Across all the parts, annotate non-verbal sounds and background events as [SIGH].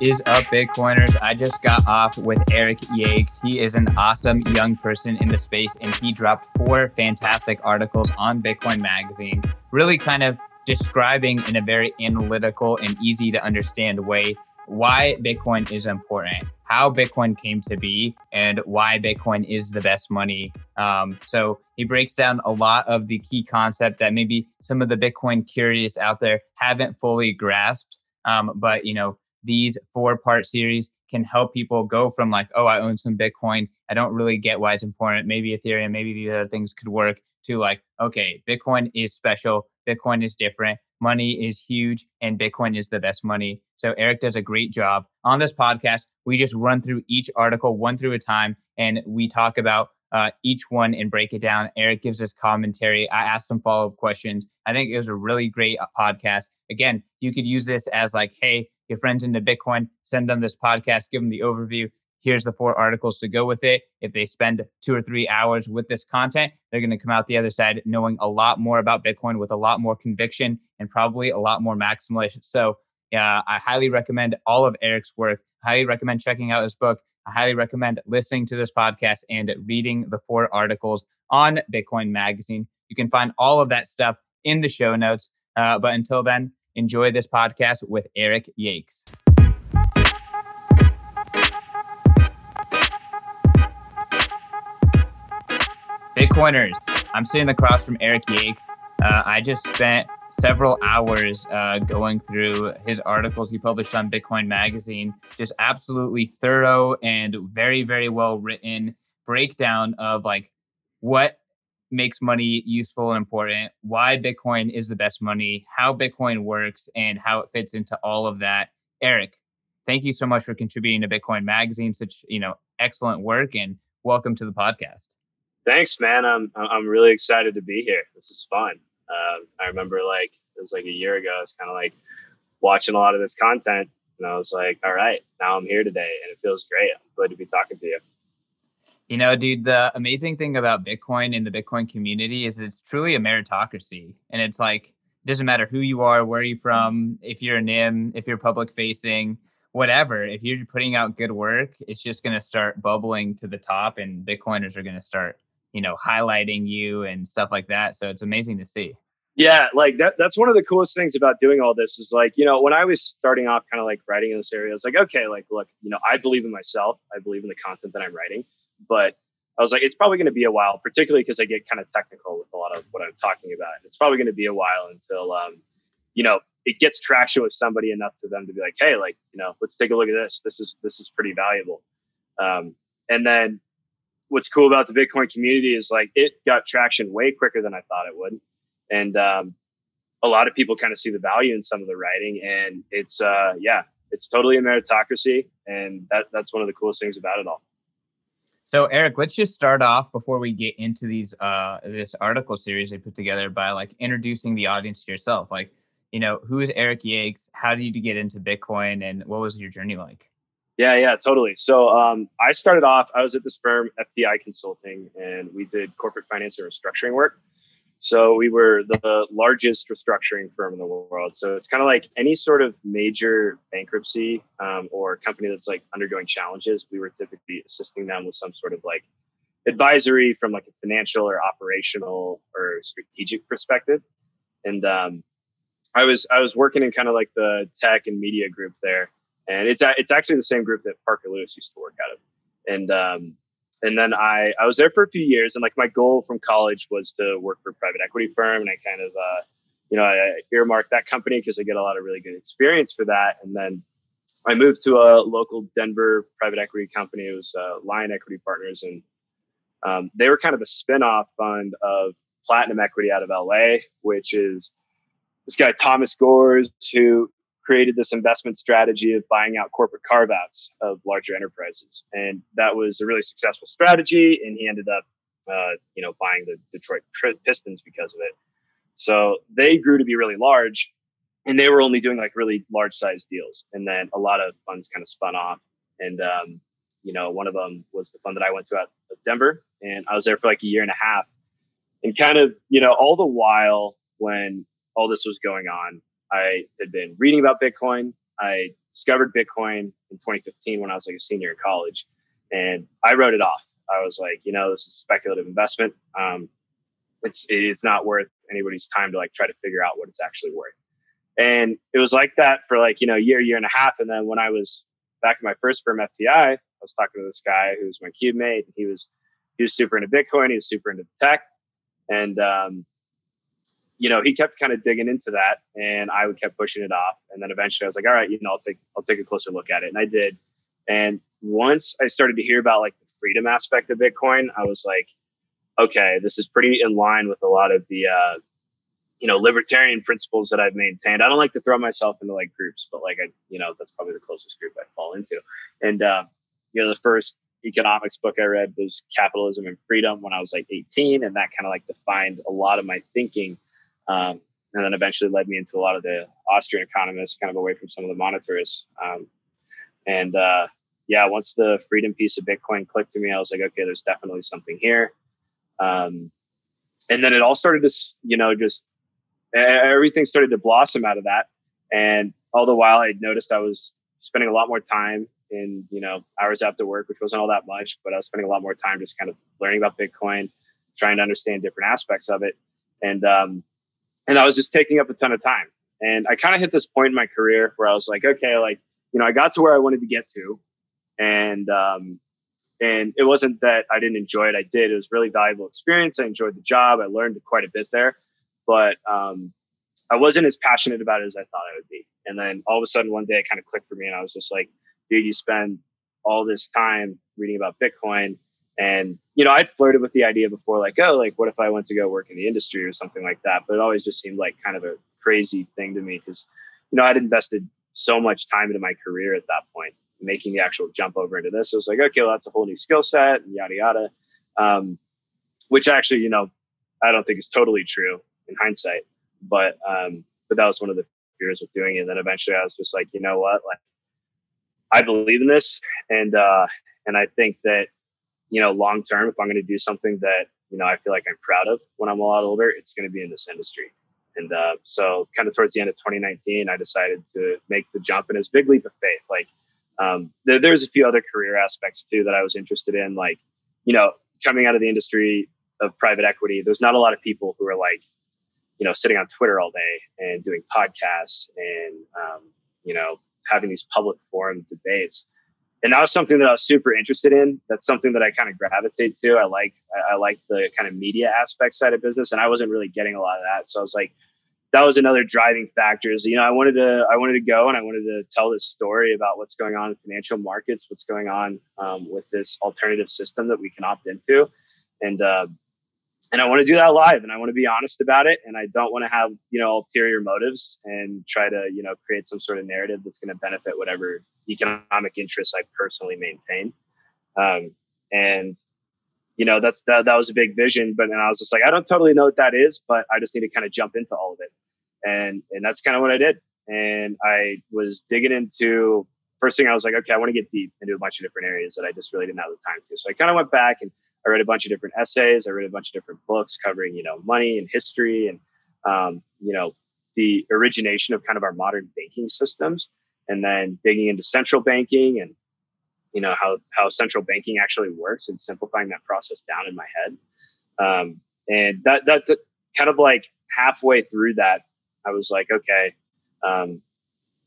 is up, Bitcoiners? I just got off with Eric Yakes. He is an awesome young person in the space, and he dropped four fantastic articles on Bitcoin Magazine, really kind of describing in a very analytical and easy to understand way why Bitcoin is important, how Bitcoin came to be, and why Bitcoin is the best money. Um, so he breaks down a lot of the key concept that maybe some of the Bitcoin curious out there haven't fully grasped. Um, but you know, these four part series can help people go from like, oh, I own some Bitcoin. I don't really get why it's important. Maybe Ethereum, maybe these other things could work to like, okay, Bitcoin is special. Bitcoin is different. Money is huge and Bitcoin is the best money. So Eric does a great job. On this podcast, we just run through each article one through a time and we talk about uh, each one and break it down. Eric gives us commentary. I asked some follow up questions. I think it was a really great uh, podcast. Again, you could use this as like, hey, your friends into Bitcoin, send them this podcast, give them the overview. Here's the four articles to go with it. If they spend two or three hours with this content, they're going to come out the other side knowing a lot more about Bitcoin with a lot more conviction and probably a lot more maximalist. So, yeah, I highly recommend all of Eric's work. Highly recommend checking out his book. I highly recommend listening to this podcast and reading the four articles on Bitcoin Magazine. You can find all of that stuff in the show notes. Uh, but until then, enjoy this podcast with Eric Yakes. Bitcoiners, I'm sitting across from Eric Yakes. Uh, I just spent several hours uh, going through his articles he published on Bitcoin Magazine. Just absolutely thorough and very, very well written breakdown of like what makes money useful and important, why Bitcoin is the best money, how Bitcoin works, and how it fits into all of that. Eric, thank you so much for contributing to Bitcoin Magazine. Such you know excellent work, and welcome to the podcast. Thanks, man. I'm I'm really excited to be here. This is fun. Uh, I remember like it was like a year ago. I was kind of like watching a lot of this content, and I was like, all right, now I'm here today, and it feels great. I'm glad to be talking to you. You know, dude, the amazing thing about Bitcoin in the Bitcoin community is it's truly a meritocracy. And it's like, it doesn't matter who you are, where you're mm-hmm. from, if you're a NIM, if you're public facing, whatever. If you're putting out good work, it's just going to start bubbling to the top and Bitcoiners are going to start, you know, highlighting you and stuff like that. So it's amazing to see. Yeah, like that that's one of the coolest things about doing all this is like, you know, when I was starting off kind of like writing in this area, it's like, okay, like look, you know, I believe in myself. I believe in the content that I'm writing but I was like, it's probably going to be a while, particularly because I get kind of technical with a lot of what I'm talking about. It's probably going to be a while until, um, you know, it gets traction with somebody enough to them to be like, hey, like, you know, let's take a look at this. This is this is pretty valuable. Um, and then what's cool about the Bitcoin community is like it got traction way quicker than I thought it would, and um, a lot of people kind of see the value in some of the writing, and it's uh, yeah, it's totally a meritocracy, and that that's one of the coolest things about it all. So Eric, let's just start off before we get into these uh this article series they put together by like introducing the audience to yourself. Like, you know, who is Eric Yakes? How did you get into Bitcoin and what was your journey like? Yeah, yeah, totally. So um I started off, I was at this firm, FTI Consulting, and we did corporate finance and restructuring work. So we were the largest restructuring firm in the world. So it's kind of like any sort of major bankruptcy um, or company that's like undergoing challenges. We were typically assisting them with some sort of like advisory from like a financial or operational or strategic perspective. And um, I was I was working in kind of like the tech and media group there, and it's it's actually the same group that Parker Lewis used to work out of. And um, and then I I was there for a few years, and like my goal from college was to work for a private equity firm, and I kind of uh, you know I earmarked that company because I get a lot of really good experience for that, and then I moved to a local Denver private equity company. It was uh, Lion Equity Partners, and um, they were kind of a spin-off fund of Platinum Equity out of LA, which is this guy Thomas Gores, who created this investment strategy of buying out corporate carve outs of larger enterprises. And that was a really successful strategy. And he ended up, uh, you know, buying the Detroit Pistons because of it. So they grew to be really large and they were only doing like really large size deals. And then a lot of funds kind of spun off. And, um, you know, one of them was the fund that I went to out of Denver. And I was there for like a year and a half. And kind of, you know, all the while when all this was going on, I had been reading about Bitcoin. I discovered Bitcoin in 2015 when I was like a senior in college, and I wrote it off. I was like, you know, this is speculative investment. Um, it's it's not worth anybody's time to like try to figure out what it's actually worth. And it was like that for like you know year, year and a half. And then when I was back in my first firm, FTI, I was talking to this guy who's my cube mate. He was he was super into Bitcoin. He was super into tech, and um, you know he kept kind of digging into that, and I would kept pushing it off. And then eventually, I was like, all right, you know, I'll take I'll take a closer look at it, and I did. And once I started to hear about like the freedom aspect of Bitcoin, I was like, okay, this is pretty in line with a lot of the uh, you know libertarian principles that I've maintained. I don't like to throw myself into like groups, but like I, you know, that's probably the closest group I fall into. And uh, you know, the first economics book I read was Capitalism and Freedom when I was like 18, and that kind of like defined a lot of my thinking. Um, and then eventually led me into a lot of the Austrian economists, kind of away from some of the monetarists. Um, and uh, yeah, once the freedom piece of Bitcoin clicked to me, I was like, okay, there's definitely something here. Um, and then it all started to, you know, just everything started to blossom out of that. And all the while, I noticed I was spending a lot more time in, you know, hours after work, which wasn't all that much, but I was spending a lot more time just kind of learning about Bitcoin, trying to understand different aspects of it. And, um, and I was just taking up a ton of time. And I kind of hit this point in my career where I was like, okay, like, you know, I got to where I wanted to get to. And, um, and it wasn't that I didn't enjoy it. I did. It was really valuable experience. I enjoyed the job. I learned quite a bit there, but um, I wasn't as passionate about it as I thought I would be. And then all of a sudden, one day, it kind of clicked for me, and I was just like, "Dude, you spend all this time reading about Bitcoin." And you know, I'd flirted with the idea before, like, "Oh, like, what if I went to go work in the industry or something like that?" But it always just seemed like kind of a crazy thing to me because, you know, I'd invested so much time into my career at that point making the actual jump over into this. it was like, okay, well, that's a whole new skill set and yada yada. Um, which actually, you know, I don't think is totally true in hindsight, but um, but that was one of the fears of doing it. And then eventually, I was just like, you know what, like I believe in this, and uh, and I think that you know, long term, if I'm going to do something that you know I feel like I'm proud of when I'm a lot older, it's going to be in this industry. And uh, so, kind of towards the end of 2019, I decided to make the jump, and it's big leap of faith. Like um, there, there's a few other career aspects too that I was interested in, like you know, coming out of the industry of private equity. There's not a lot of people who are like, you know, sitting on Twitter all day and doing podcasts and um, you know having these public forum debates. And that was something that I was super interested in. That's something that I kind of gravitate to. I like I like the kind of media aspect side of business, and I wasn't really getting a lot of that. So I was like, that was another driving factor is you know i wanted to i wanted to go and i wanted to tell this story about what's going on in financial markets what's going on um, with this alternative system that we can opt into and uh, and i want to do that live and i want to be honest about it and i don't want to have you know ulterior motives and try to you know create some sort of narrative that's going to benefit whatever economic interests i personally maintain. Um, and you know that's that, that was a big vision but then i was just like i don't totally know what that is but i just need to kind of jump into all of it. And and that's kind of what i did. And i was digging into first thing i was like okay i want to get deep into a bunch of different areas that i just really didn't have the time to. So i kind of went back and i read a bunch of different essays i read a bunch of different books covering you know money and history and um, you know the origination of kind of our modern banking systems and then digging into central banking and you know how how central banking actually works and simplifying that process down in my head. Um, and that that's kind of like halfway through that i was like okay um,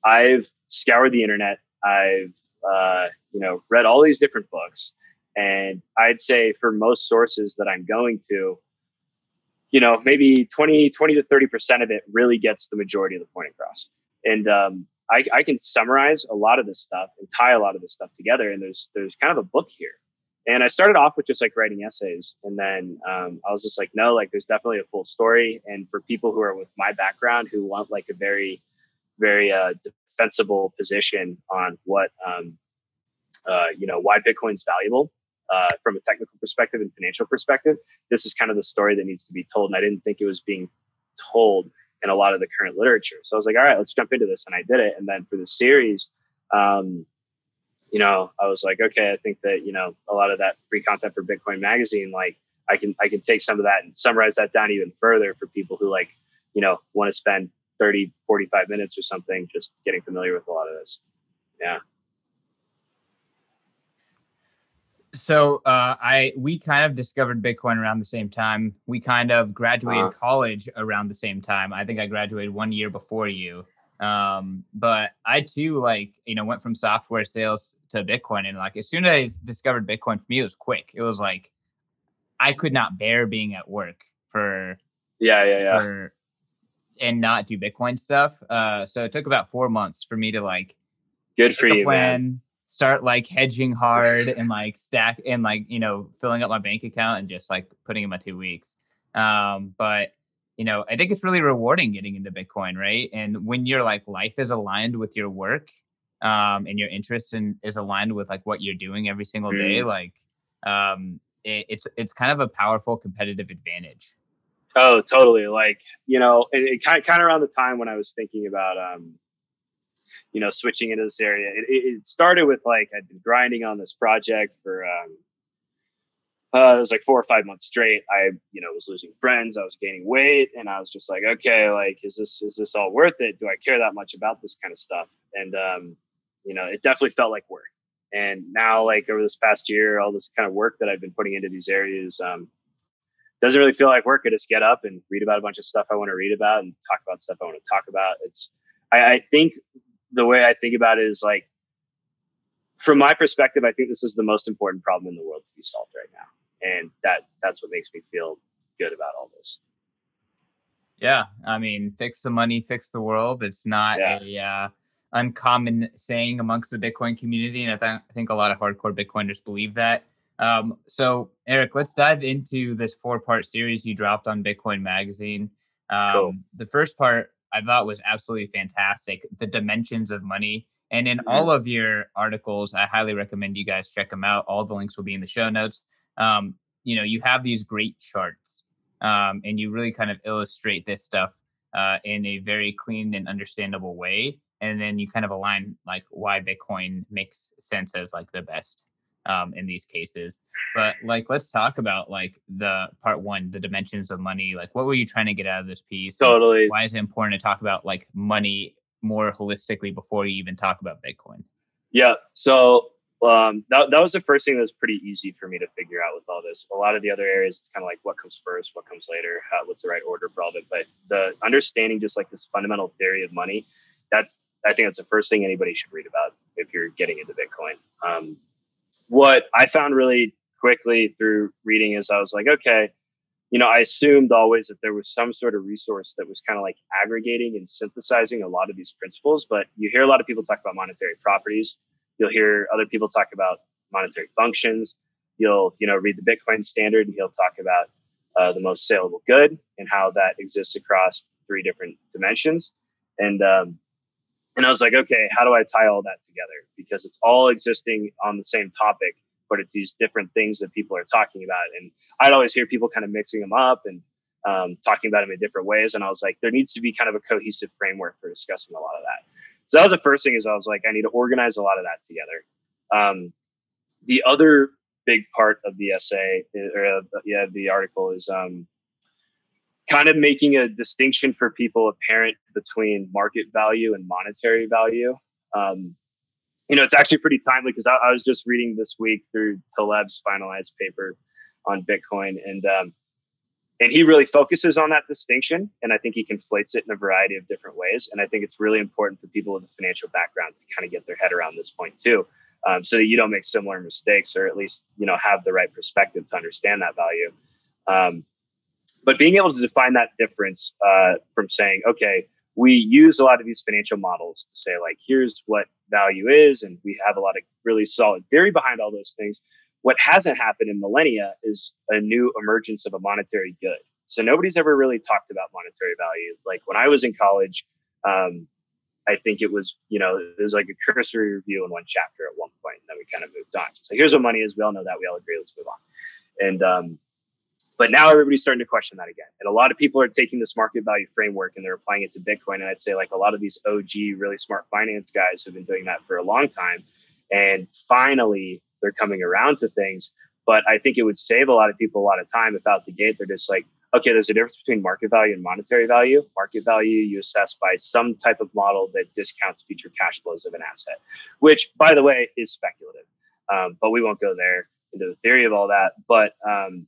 i've scoured the internet. I've uh, you know read all these different books and i'd say for most sources that i'm going to you know maybe 20 20 to 30 percent of it really gets the majority of the point across and um, I, I can summarize a lot of this stuff and tie a lot of this stuff together. And there's there's kind of a book here. And I started off with just like writing essays, and then um, I was just like, no, like there's definitely a full story. And for people who are with my background who want like a very, very uh, defensible position on what um, uh, you know why Bitcoin's valuable uh, from a technical perspective and financial perspective, this is kind of the story that needs to be told. And I didn't think it was being told in a lot of the current literature. So I was like, all right, let's jump into this. And I did it. And then for the series, um, you know, I was like, okay, I think that, you know, a lot of that free content for Bitcoin magazine, like I can, I can take some of that and summarize that down even further for people who like, you know, want to spend 30, 45 minutes or something, just getting familiar with a lot of this. Yeah. So uh, I we kind of discovered Bitcoin around the same time. We kind of graduated uh-huh. college around the same time. I think I graduated one year before you. Um, but I too like you know went from software sales to Bitcoin, and like as soon as I discovered Bitcoin, for me it was quick. It was like I could not bear being at work for yeah yeah yeah for, and not do Bitcoin stuff. Uh, so it took about four months for me to like good for you plan, man start like hedging hard [LAUGHS] and like stack and like you know filling up my bank account and just like putting in my two weeks. Um but you know i think it's really rewarding getting into bitcoin right? And when your like life is aligned with your work um and your interest in is aligned with like what you're doing every single day mm. like um it, it's it's kind of a powerful competitive advantage. Oh totally like you know it, it kind, kind of around the time when i was thinking about um you know, switching into this area. It, it started with like I'd been grinding on this project for um, uh, it was like four or five months straight. I, you know, was losing friends. I was gaining weight, and I was just like, okay, like, is this is this all worth it? Do I care that much about this kind of stuff? And um, you know, it definitely felt like work. And now, like over this past year, all this kind of work that I've been putting into these areas um, doesn't really feel like work. I just get up and read about a bunch of stuff I want to read about and talk about stuff I want to talk about. It's I, I think the way I think about it is like, from my perspective, I think this is the most important problem in the world to be solved right now, and that that's what makes me feel good about all this. Yeah, I mean, fix the money, fix the world. It's not yeah. a uh, uncommon saying amongst the Bitcoin community, and I, th- I think a lot of hardcore Bitcoiners believe that. Um, so, Eric, let's dive into this four-part series you dropped on Bitcoin Magazine. Um, cool. The first part I thought was absolutely fantastic. The dimensions of money. And in all of your articles, I highly recommend you guys check them out. All the links will be in the show notes. Um, you know, you have these great charts um, and you really kind of illustrate this stuff uh, in a very clean and understandable way. And then you kind of align like why Bitcoin makes sense as like the best um, in these cases. But like, let's talk about like the part one, the dimensions of money. Like, what were you trying to get out of this piece? Totally. Why is it important to talk about like money more holistically before you even talk about Bitcoin? Yeah. So um, that, that was the first thing that was pretty easy for me to figure out with all this. A lot of the other areas, it's kind of like what comes first, what comes later, how, what's the right order for all of it. But the understanding just like this fundamental theory of money, that's I think that's the first thing anybody should read about if you're getting into Bitcoin. Um, what I found really quickly through reading is I was like, okay, you know, I assumed always that there was some sort of resource that was kind of like aggregating and synthesizing a lot of these principles. But you hear a lot of people talk about monetary properties. You'll hear other people talk about monetary functions. You'll, you know, read the Bitcoin standard and he'll talk about uh, the most saleable good and how that exists across three different dimensions. And um, and I was like, okay, how do I tie all that together? Because it's all existing on the same topic, but it's these different things that people are talking about. And I'd always hear people kind of mixing them up and um, talking about them in different ways. And I was like, there needs to be kind of a cohesive framework for discussing a lot of that. So that was the first thing is I was like, I need to organize a lot of that together. Um, the other big part of the essay or uh, yeah, the article is um, kind of making a distinction for people apparent between market value and monetary value. Um, you know, it's actually pretty timely because I, I, was just reading this week through Taleb's finalized paper on Bitcoin, and um, and he really focuses on that distinction, and I think he conflates it in a variety of different ways. And I think it's really important for people with a financial background to kind of get their head around this point too, um, so that you don't make similar mistakes, or at least you know have the right perspective to understand that value. Um, but being able to define that difference uh, from saying, okay, we use a lot of these financial models to say, like, here's what value is, and we have a lot of really solid theory behind all those things. What hasn't happened in millennia is a new emergence of a monetary good. So nobody's ever really talked about monetary value. Like when I was in college, um, I think it was, you know, there's like a cursory review in one chapter at one point, and then we kind of moved on. So here's what money is. We all know that. We all agree. Let's move on. And um, but now everybody's starting to question that again. And a lot of people are taking this market value framework and they're applying it to Bitcoin. And I'd say like a lot of these OG, really smart finance guys who have been doing that for a long time. And finally, they're coming around to things. But I think it would save a lot of people a lot of time if out the gate they're just like, okay, there's a difference between market value and monetary value. Market value you assess by some type of model that discounts future cash flows of an asset, which, by the way, is speculative. Um, but we won't go there into the theory of all that. But um,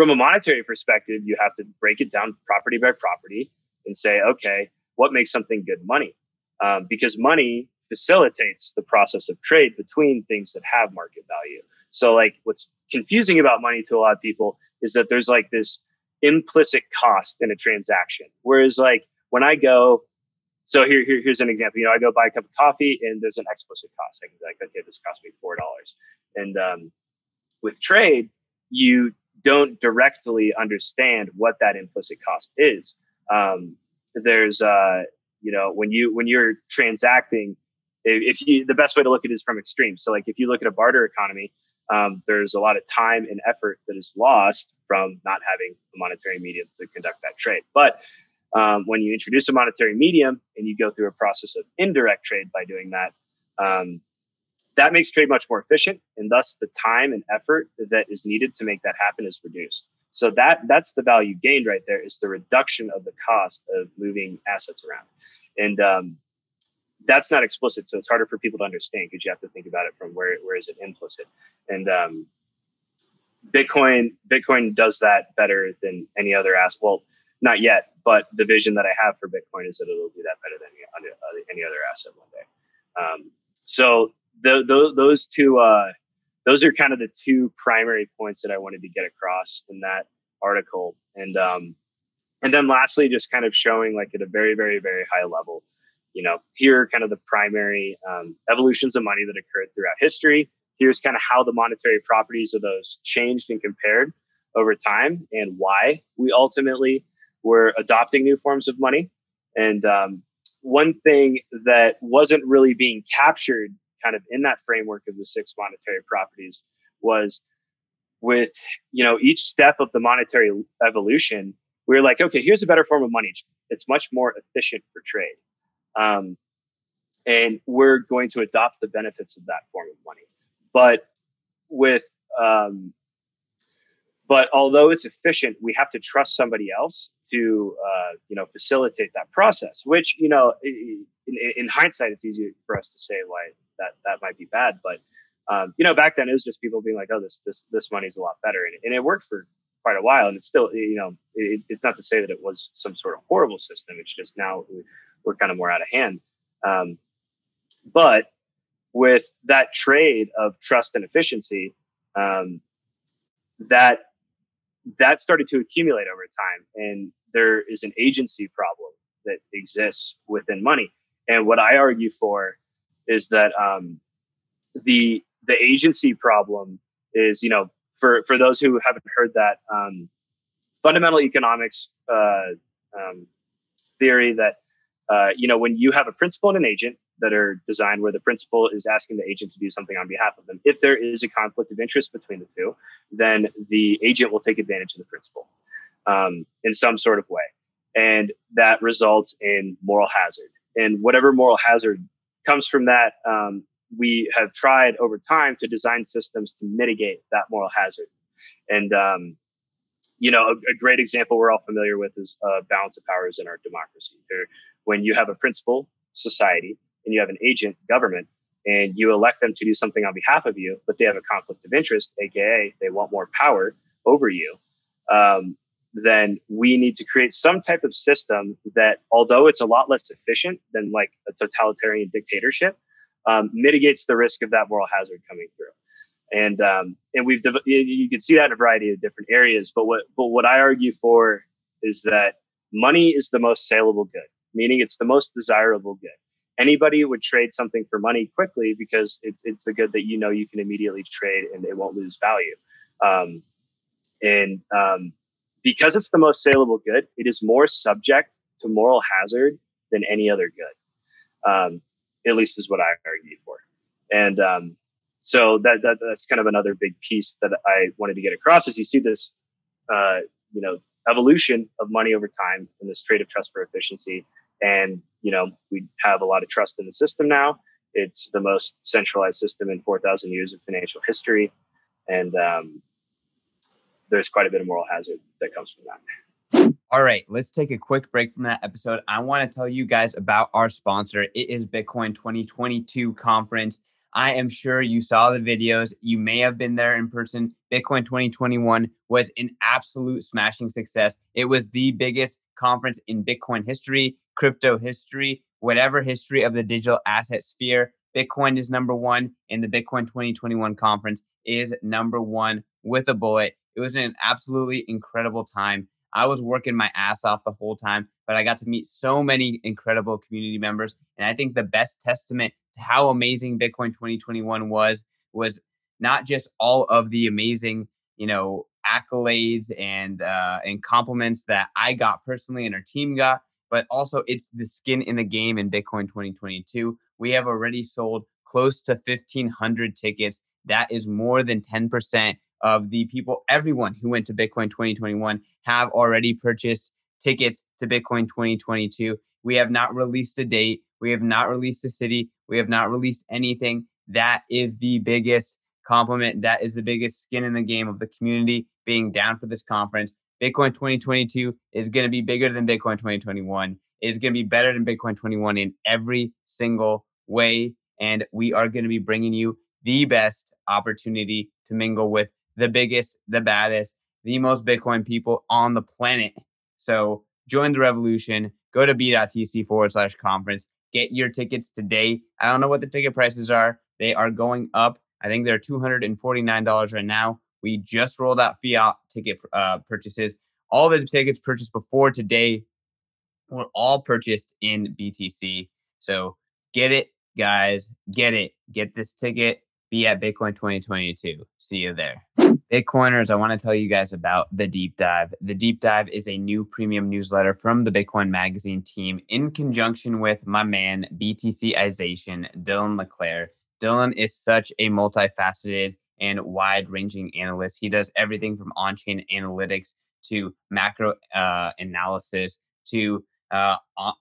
from a monetary perspective, you have to break it down property by property and say, okay, what makes something good money? Um, because money facilitates the process of trade between things that have market value. So, like, what's confusing about money to a lot of people is that there's like this implicit cost in a transaction. Whereas, like, when I go, so here, here here's an example. You know, I go buy a cup of coffee and there's an explicit cost. I can be like, okay, this cost me four dollars. And um, with trade, you don't directly understand what that implicit cost is. Um, there's, uh, you know, when you when you're transacting, if you the best way to look at it is from extremes. So, like, if you look at a barter economy, um, there's a lot of time and effort that is lost from not having a monetary medium to conduct that trade. But um, when you introduce a monetary medium and you go through a process of indirect trade by doing that, um, that makes trade much more efficient, and thus the time and effort that is needed to make that happen is reduced. So that that's the value gained right there is the reduction of the cost of moving assets around, and um, that's not explicit, so it's harder for people to understand because you have to think about it from where where is it implicit, and um, Bitcoin Bitcoin does that better than any other asset. Well, not yet, but the vision that I have for Bitcoin is that it'll do that better than any, any other asset one day. Um, so the, those two, uh, those are kind of the two primary points that I wanted to get across in that article. And, um, and then lastly, just kind of showing like at a very, very, very high level, you know, here are kind of the primary um, evolutions of money that occurred throughout history. Here's kind of how the monetary properties of those changed and compared over time and why we ultimately were adopting new forms of money. And um, one thing that wasn't really being captured kind of in that framework of the six monetary properties was with you know each step of the monetary evolution we were like okay here's a better form of money. It's much more efficient for trade. Um, and we're going to adopt the benefits of that form of money. But with um, but although it's efficient we have to trust somebody else to uh, you know facilitate that process which you know in, in, hindsight it's easy for us to say why that that might be bad. But um, you know, back then it was just people being like, "Oh, this this this money's a lot better," and, and it worked for quite a while. And it's still, you know, it, it's not to say that it was some sort of horrible system. It's just now we're kind of more out of hand. Um, but with that trade of trust and efficiency, um, that that started to accumulate over time, and there is an agency problem that exists within money. And what I argue for is that um, the the agency problem is you know for for those who haven't heard that um, fundamental economics uh, um, theory that uh, you know when you have a principal and an agent that are designed where the principal is asking the agent to do something on behalf of them if there is a conflict of interest between the two then the agent will take advantage of the principal um, in some sort of way and that results in moral hazard and whatever moral hazard comes from that. Um, we have tried over time to design systems to mitigate that moral hazard. And, um, you know, a, a, great example we're all familiar with is uh, balance of powers in our democracy. When you have a principal society and you have an agent government and you elect them to do something on behalf of you, but they have a conflict of interest, aka they want more power over you, um, then we need to create some type of system that, although it's a lot less efficient than like a totalitarian dictatorship, um, mitigates the risk of that moral hazard coming through. And um, and we've you can see that in a variety of different areas. But what but what I argue for is that money is the most saleable good, meaning it's the most desirable good. Anybody would trade something for money quickly because it's it's the good that you know you can immediately trade and it won't lose value. Um, and um, because it's the most saleable good, it is more subject to moral hazard than any other good. Um, at least is what I argue for. And um, so that, that that's kind of another big piece that I wanted to get across. Is you see this, uh, you know, evolution of money over time and this trade of trust for efficiency. And you know, we have a lot of trust in the system now. It's the most centralized system in 4,000 years of financial history, and um, there's quite a bit of moral hazard that comes from that. All right, let's take a quick break from that episode. I want to tell you guys about our sponsor. It is Bitcoin 2022 conference. I am sure you saw the videos. You may have been there in person. Bitcoin 2021 was an absolute smashing success. It was the biggest conference in Bitcoin history, crypto history, whatever history of the digital asset sphere. Bitcoin is number one, and the Bitcoin 2021 conference is number one with a bullet. It was an absolutely incredible time. I was working my ass off the whole time, but I got to meet so many incredible community members. And I think the best testament to how amazing Bitcoin 2021 was was not just all of the amazing, you know, accolades and uh, and compliments that I got personally and our team got, but also it's the skin in the game in Bitcoin 2022. We have already sold close to 1,500 tickets. That is more than 10% of the people, everyone who went to Bitcoin 2021 have already purchased tickets to Bitcoin 2022. We have not released a date. We have not released a city. We have not released anything. That is the biggest compliment. That is the biggest skin in the game of the community being down for this conference. Bitcoin 2022 is going to be bigger than Bitcoin 2021. It's going to be better than Bitcoin 21 in every single way. And we are going to be bringing you the best opportunity to mingle with the biggest, the baddest, the most Bitcoin people on the planet. So join the revolution. Go to b.tc forward slash conference. Get your tickets today. I don't know what the ticket prices are. They are going up. I think they're $249 right now. We just rolled out fiat ticket uh, purchases. All the tickets purchased before today were all purchased in BTC. So get it, guys. Get it. Get this ticket. Be at Bitcoin 2022. See you there. Bitcoiners, I want to tell you guys about the deep dive. The deep dive is a new premium newsletter from the Bitcoin Magazine team in conjunction with my man, BTCization, Dylan LeClair. Dylan is such a multifaceted and wide ranging analyst. He does everything from on chain analytics to macro uh, analysis to uh,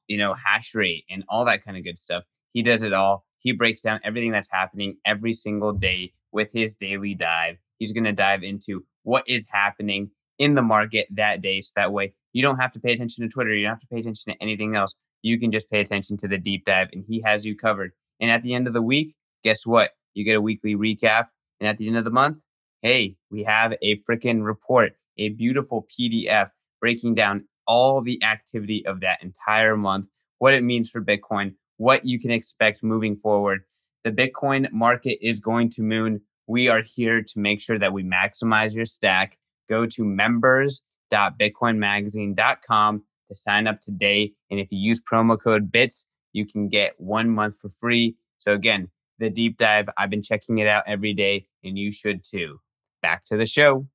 you know hash rate and all that kind of good stuff. He does it all. He breaks down everything that's happening every single day with his daily dive. He's going to dive into what is happening in the market that day. So that way you don't have to pay attention to Twitter. You don't have to pay attention to anything else. You can just pay attention to the deep dive and he has you covered. And at the end of the week, guess what? You get a weekly recap. And at the end of the month, hey, we have a freaking report, a beautiful PDF breaking down all the activity of that entire month, what it means for Bitcoin, what you can expect moving forward. The Bitcoin market is going to moon we are here to make sure that we maximize your stack. Go to members.bitcoinmagazine.com to sign up today. And if you use promo code BITS, you can get one month for free. So, again, the deep dive, I've been checking it out every day, and you should too. Back to the show.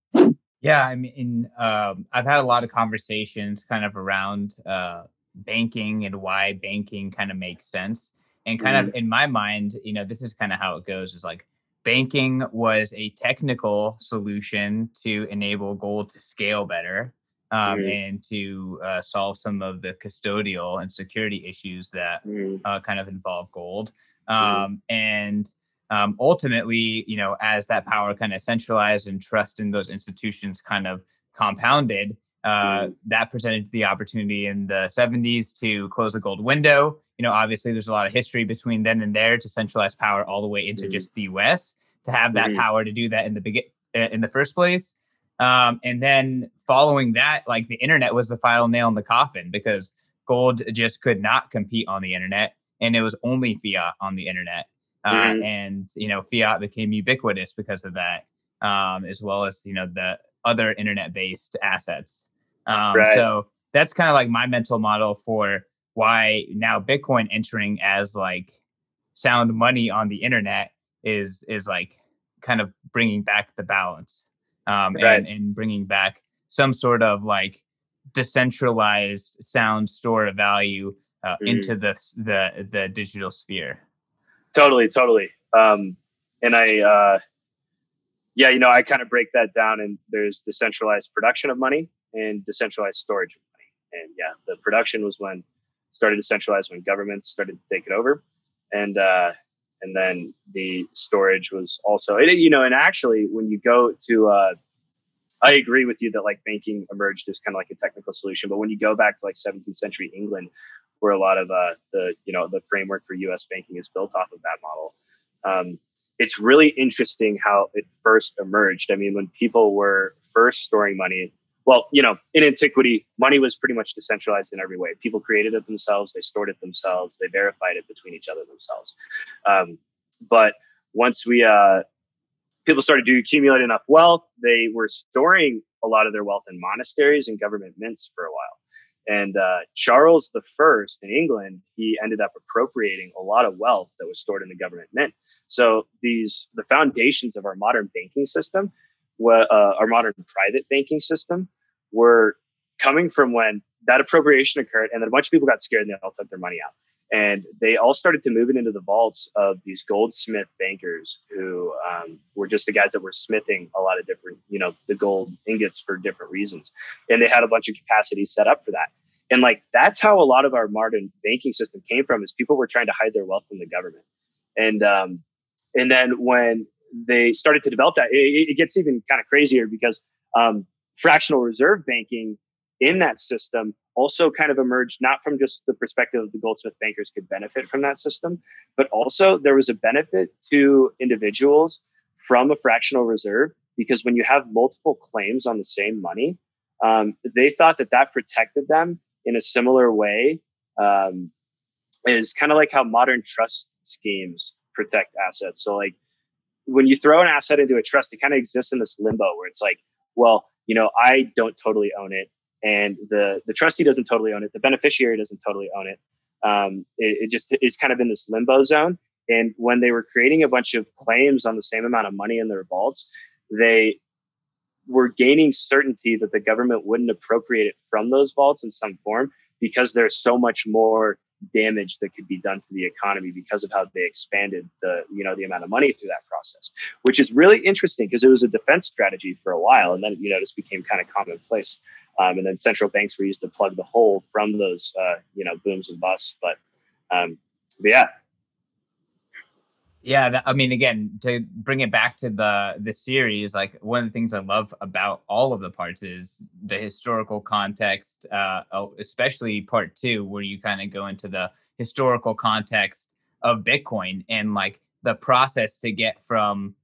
Yeah, I mean, um, I've had a lot of conversations kind of around uh, banking and why banking kind of makes sense. And kind mm-hmm. of in my mind, you know, this is kind of how it goes is like banking was a technical solution to enable gold to scale better um, mm-hmm. and to uh, solve some of the custodial and security issues that mm-hmm. uh, kind of involve gold. Mm-hmm. Um, and um, ultimately, you know, as that power kind of centralized and trust in those institutions kind of compounded, uh, mm-hmm. that presented the opportunity in the 70s to close the gold window you know, obviously there's a lot of history between then and there to centralize power all the way into mm-hmm. just the U.S. to have that mm-hmm. power to do that in the begin in the first place. Um, and then following that, like the internet was the final nail in the coffin because gold just could not compete on the internet, and it was only fiat on the internet. Uh, mm-hmm. And you know, fiat became ubiquitous because of that, um, as well as you know the other internet-based assets. Um, right. So that's kind of like my mental model for why now Bitcoin entering as like sound money on the internet is is like kind of bringing back the balance um, right. and, and bringing back some sort of like decentralized sound store of value uh, mm. into the the the digital sphere. Totally, totally. Um, and I, uh, yeah, you know, I kind of break that down, and there's decentralized production of money and decentralized storage of money. And yeah, the production was when started to centralize when governments started to take it over, and uh, and then the storage was also you know and actually when you go to uh, I agree with you that like banking emerged as kind of like a technical solution, but when you go back to like 17th century England, where a lot of uh, the you know the framework for U.S. banking is built off of that model, um, it's really interesting how it first emerged. I mean, when people were first storing money, well, you know, in antiquity, money was pretty much decentralized in every way. People created it themselves, they stored it themselves, they verified it between each other themselves. Um, but once we uh, people started to accumulate enough wealth, they were storing a lot of their wealth in monasteries and government mints for a while. And uh, Charles the First in England, he ended up appropriating a lot of wealth that was stored in the government mint. So these the foundations of our modern banking system, uh, our modern private banking system, were coming from when that appropriation occurred, and then a bunch of people got scared and they all took their money out. And they all started to move it into the vaults of these goldsmith bankers who um, were just the guys that were smithing a lot of different, you know, the gold ingots for different reasons. And they had a bunch of capacity set up for that. And like that's how a lot of our modern banking system came from is people were trying to hide their wealth from the government. And um, and then when they started to develop that, it, it gets even kind of crazier because um, fractional reserve banking in that system also kind of emerged not from just the perspective of the goldsmith bankers could benefit from that system, but also there was a benefit to individuals from a fractional reserve because when you have multiple claims on the same money, um, they thought that that protected them in a similar way. Um, is kind of like how modern trust schemes protect assets. So, like when you throw an asset into a trust, it kind of exists in this limbo where it's like, well, you know, I don't totally own it and the the trustee doesn't totally own it the beneficiary doesn't totally own it. Um, it, it, just is kind of in this limbo zone. And when they were creating a bunch of claims on the same amount of money in their vaults they were gaining certainty that the government wouldn't appropriate it from those vaults in some form because there's so much more damage that could be done to the economy because of how they expanded the you know the amount of money through that process which is really interesting because it was a defense strategy for a while and then you this became kind of commonplace um, and then central banks were used to plug the hole from those, uh, you know, booms and busts. But, um, but yeah. Yeah, that, I mean, again, to bring it back to the the series, like one of the things I love about all of the parts is the historical context, uh, especially part two, where you kind of go into the historical context of Bitcoin and like the process to get from,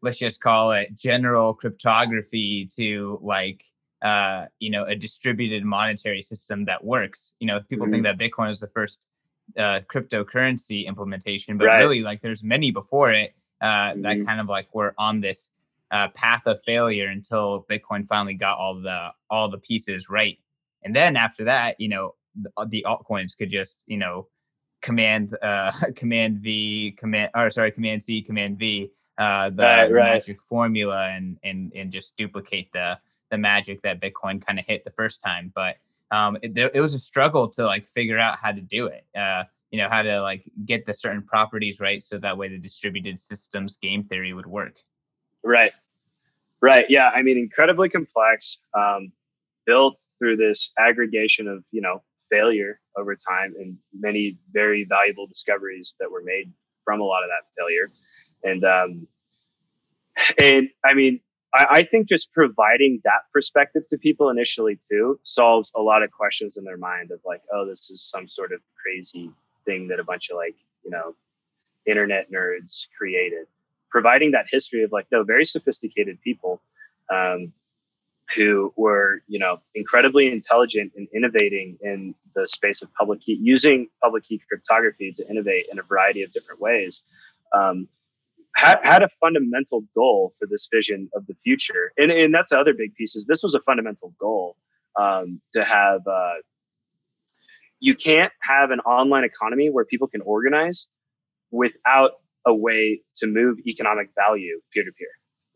let's just call it general cryptography to like uh, you know, a distributed monetary system that works. You know, people mm-hmm. think that Bitcoin is the first uh, cryptocurrency implementation, but right. really, like, there's many before it uh, mm-hmm. that kind of like were on this uh, path of failure until Bitcoin finally got all the all the pieces right. And then after that, you know, the, uh, the altcoins could just, you know, command uh [LAUGHS] command V, command or sorry, command C, command V, uh the, right, right. magic formula and and and just duplicate the the magic that Bitcoin kind of hit the first time. But um, it, it, was a struggle to like figure out how to do it. Uh, you know, how to like get the certain properties right so that way the distributed systems game theory would work. Right. Right. Yeah. I mean, incredibly complex, um, built through this aggregation of, you know, failure over time and many very valuable discoveries that were made from a lot of that failure. And, um, and I mean, I, I think just providing that perspective to people initially too solves a lot of questions in their mind of like, oh, this is some sort of crazy thing that a bunch of like, you know, internet nerds created. Providing that history of like, no, very sophisticated people um, who were, you know, incredibly intelligent and innovating in the space of public key, using public key cryptography to innovate in a variety of different ways. Um, had, had a fundamental goal for this vision of the future. And, and that's the other big piece is this was a fundamental goal um, to have, uh, you can't have an online economy where people can organize without a way to move economic value peer to peer.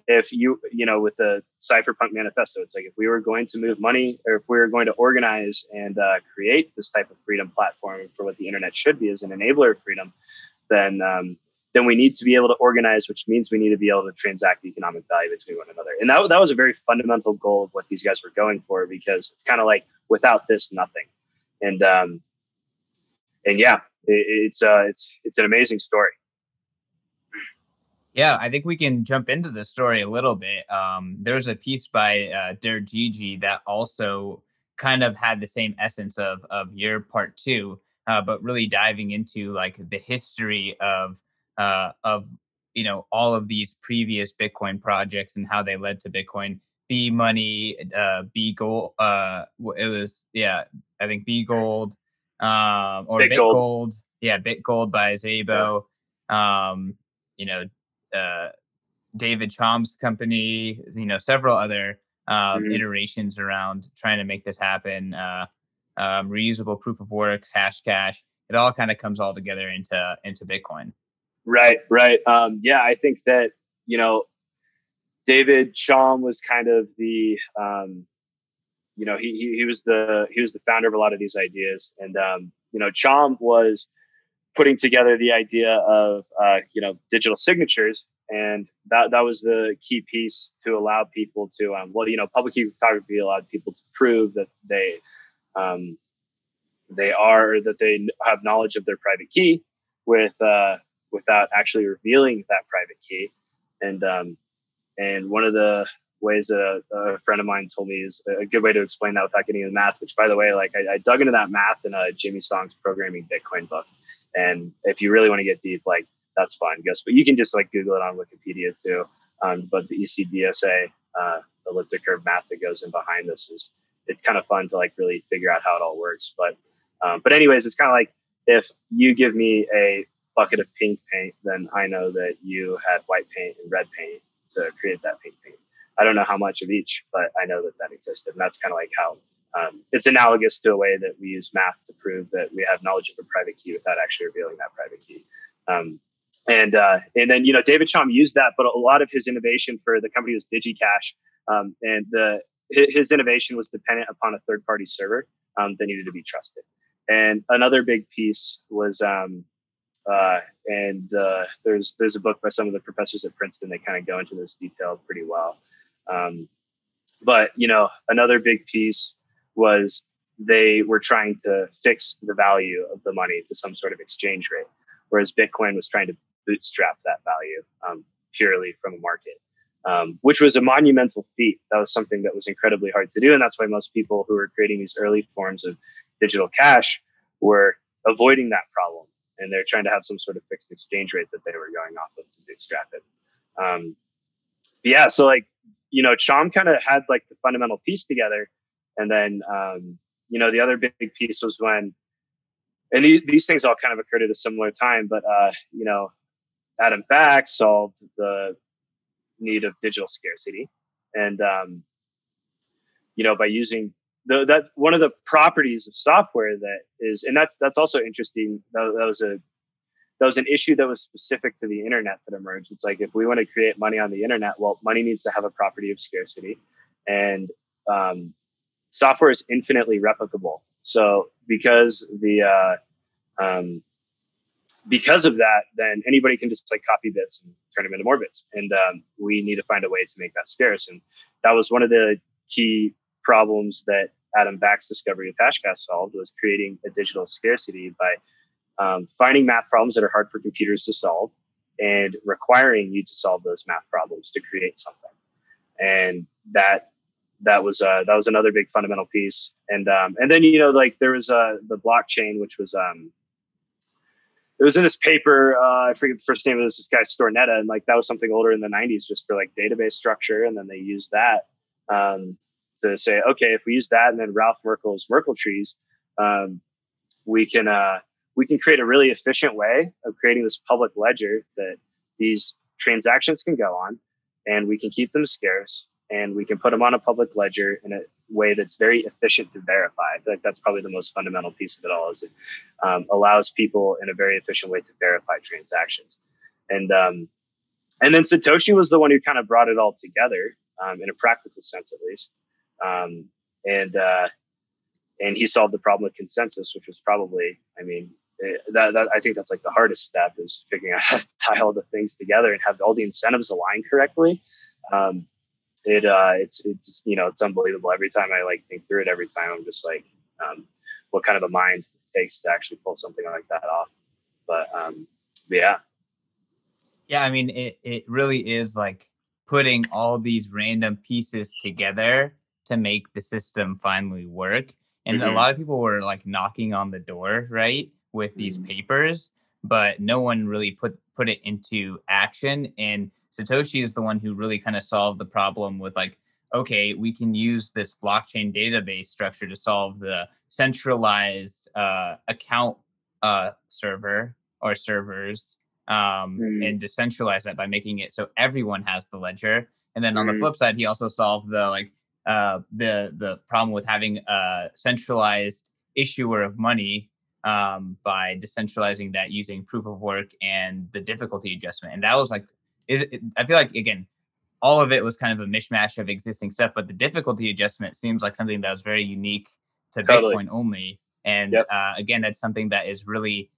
If you, you know, with the cypherpunk manifesto, it's like if we were going to move money or if we were going to organize and uh, create this type of freedom platform for what the internet should be as an enabler of freedom, then um, then we need to be able to organize, which means we need to be able to transact economic value between one another. And that, that was a very fundamental goal of what these guys were going for because it's kind of like without this, nothing. And um, and yeah, it, it's uh, it's it's an amazing story. Yeah, I think we can jump into the story a little bit. Um, there's a piece by uh, Dergigi that also kind of had the same essence of of your part two, uh, but really diving into like the history of uh, of you know all of these previous Bitcoin projects and how they led to Bitcoin. B money, uh, B gold. Uh, it was yeah, I think B gold, um, or Bit, Bit gold. gold. Yeah, Bit gold by Szabo. Um, you know, uh, David Chaum's company. You know, several other um, mm-hmm. iterations around trying to make this happen. Uh, um, reusable proof of work, hash cash. It all kind of comes all together into into Bitcoin. Right, right. Um, yeah, I think that you know, David Chaum was kind of the, um, you know, he, he, he was the he was the founder of a lot of these ideas, and um, you know, Chaum was putting together the idea of uh, you know digital signatures, and that that was the key piece to allow people to um, well, you know, public key cryptography allowed people to prove that they um, they are that they have knowledge of their private key with uh, without actually revealing that private key. And um, and one of the ways that a, a, friend of mine told me is a good way to explain that without getting into math. Which, by the way, like I, I dug into that math in a Jimmy Song's programming Bitcoin book. And if you really want to get deep, like that's fine, guess. But you can just like Google it on Wikipedia too. Um, but the ECDSA uh, elliptic curve math that goes in behind this is it's kind of fun to like really figure out how it all works. But um, but anyways, it's kind of like if you give me a bucket of pink paint, then I know that you had white paint and red paint to create that pink paint. I don't know how much of each, but I know that that existed. And that's kind of like how um, it's analogous to a way that we use math to prove that we have knowledge of a private key without actually revealing that private key. Um, and uh, and then you know David Chaum used that, but a lot of his innovation for the company was DigiCash, um, and the his innovation was dependent upon a third party server um, that needed to be trusted. And another big piece was um, uh, and uh, there's there's a book by some of the professors at Princeton that kind of go into this detail pretty well. Um, but you know, another big piece was they were trying to fix the value of the money to some sort of exchange rate, whereas Bitcoin was trying to bootstrap that value um, purely from a market, um, which was a monumental feat. That was something that was incredibly hard to do, and that's why most people who were creating these early forms of digital cash were avoiding that problem and they're trying to have some sort of fixed exchange rate that they were going off of to bootstrap it. Um, yeah, so like you know, Chaum kind of had like the fundamental piece together, and then um, you know the other big piece was when, and these, these things all kind of occurred at a similar time, but uh, you know, Adam Back solved the need of digital scarcity, and um, you know by using the, that one of the properties of software that is, and that's that's also interesting. That, that was a that was an issue that was specific to the internet that emerged. It's like if we want to create money on the internet, well, money needs to have a property of scarcity, and um, software is infinitely replicable. So because the uh, um, because of that, then anybody can just like copy bits and turn them into more bits, and um, we need to find a way to make that scarce. And that was one of the key problems that Adam Back's discovery of Hashcash solved was creating a digital scarcity by um, finding math problems that are hard for computers to solve and requiring you to solve those math problems to create something. And that that was uh, that was another big fundamental piece. And um, and then you know like there was uh, the blockchain, which was um, it was in this paper. Uh, I forget the first name of this, this guy Stornetta, and like that was something older in the '90s, just for like database structure. And then they used that um, to say, okay, if we use that and then Ralph Merkle's Merkle trees, um, we can uh, we can create a really efficient way of creating this public ledger that these transactions can go on, and we can keep them scarce, and we can put them on a public ledger in a way that's very efficient to verify. I feel like that's probably the most fundamental piece of it all. Is it um, allows people in a very efficient way to verify transactions, and um, and then Satoshi was the one who kind of brought it all together um, in a practical sense, at least. Um, and uh, and he solved the problem with consensus, which was probably, I mean, eh, that, that I think that's like the hardest step is figuring out [LAUGHS] how to tie all the things together and have all the incentives aligned correctly. Um, it uh, it's it's you know it's unbelievable. Every time I like think through it, every time I'm just like, um, what kind of a mind it takes to actually pull something like that off. But, um, yeah, Yeah, I mean, it, it really is like putting all these random pieces together to make the system finally work. And mm-hmm. a lot of people were like knocking on the door, right, with these mm-hmm. papers, but no one really put put it into action. And Satoshi is the one who really kind of solved the problem with like, okay, we can use this blockchain database structure to solve the centralized uh, account uh, server or servers um, mm. and decentralize that by making it so everyone has the ledger. And then on mm. the flip side, he also solved the like uh, the the problem with having a centralized issuer of money um, by decentralizing that using proof of work and the difficulty adjustment. And that was like, is it, I feel like again, all of it was kind of a mishmash of existing stuff, but the difficulty adjustment seems like something that was very unique to totally. Bitcoin only. And yep. uh, again, that's something that is really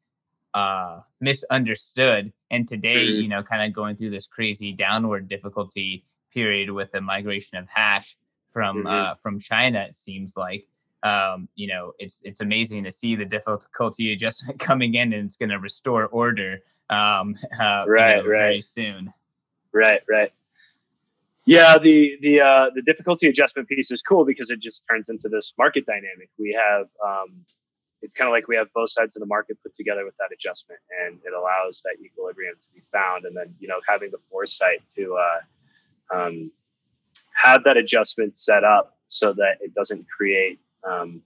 uh, misunderstood. And today, mm-hmm. you know, kind of going through this crazy downward difficulty period with the migration of hash from mm-hmm. uh, from China, it seems like. Um, you know, it's it's amazing to see the difficulty [LAUGHS] adjustment coming in, and it's going to restore order. Um, [LAUGHS] uh, right, you know, right, very soon. Right, right. Yeah, the the uh, the difficulty adjustment piece is cool because it just turns into this market dynamic. We have um, it's kind of like we have both sides of the market put together with that adjustment and it allows that equilibrium to be found and then you know having the foresight to uh, um, have that adjustment set up so that it doesn't create um,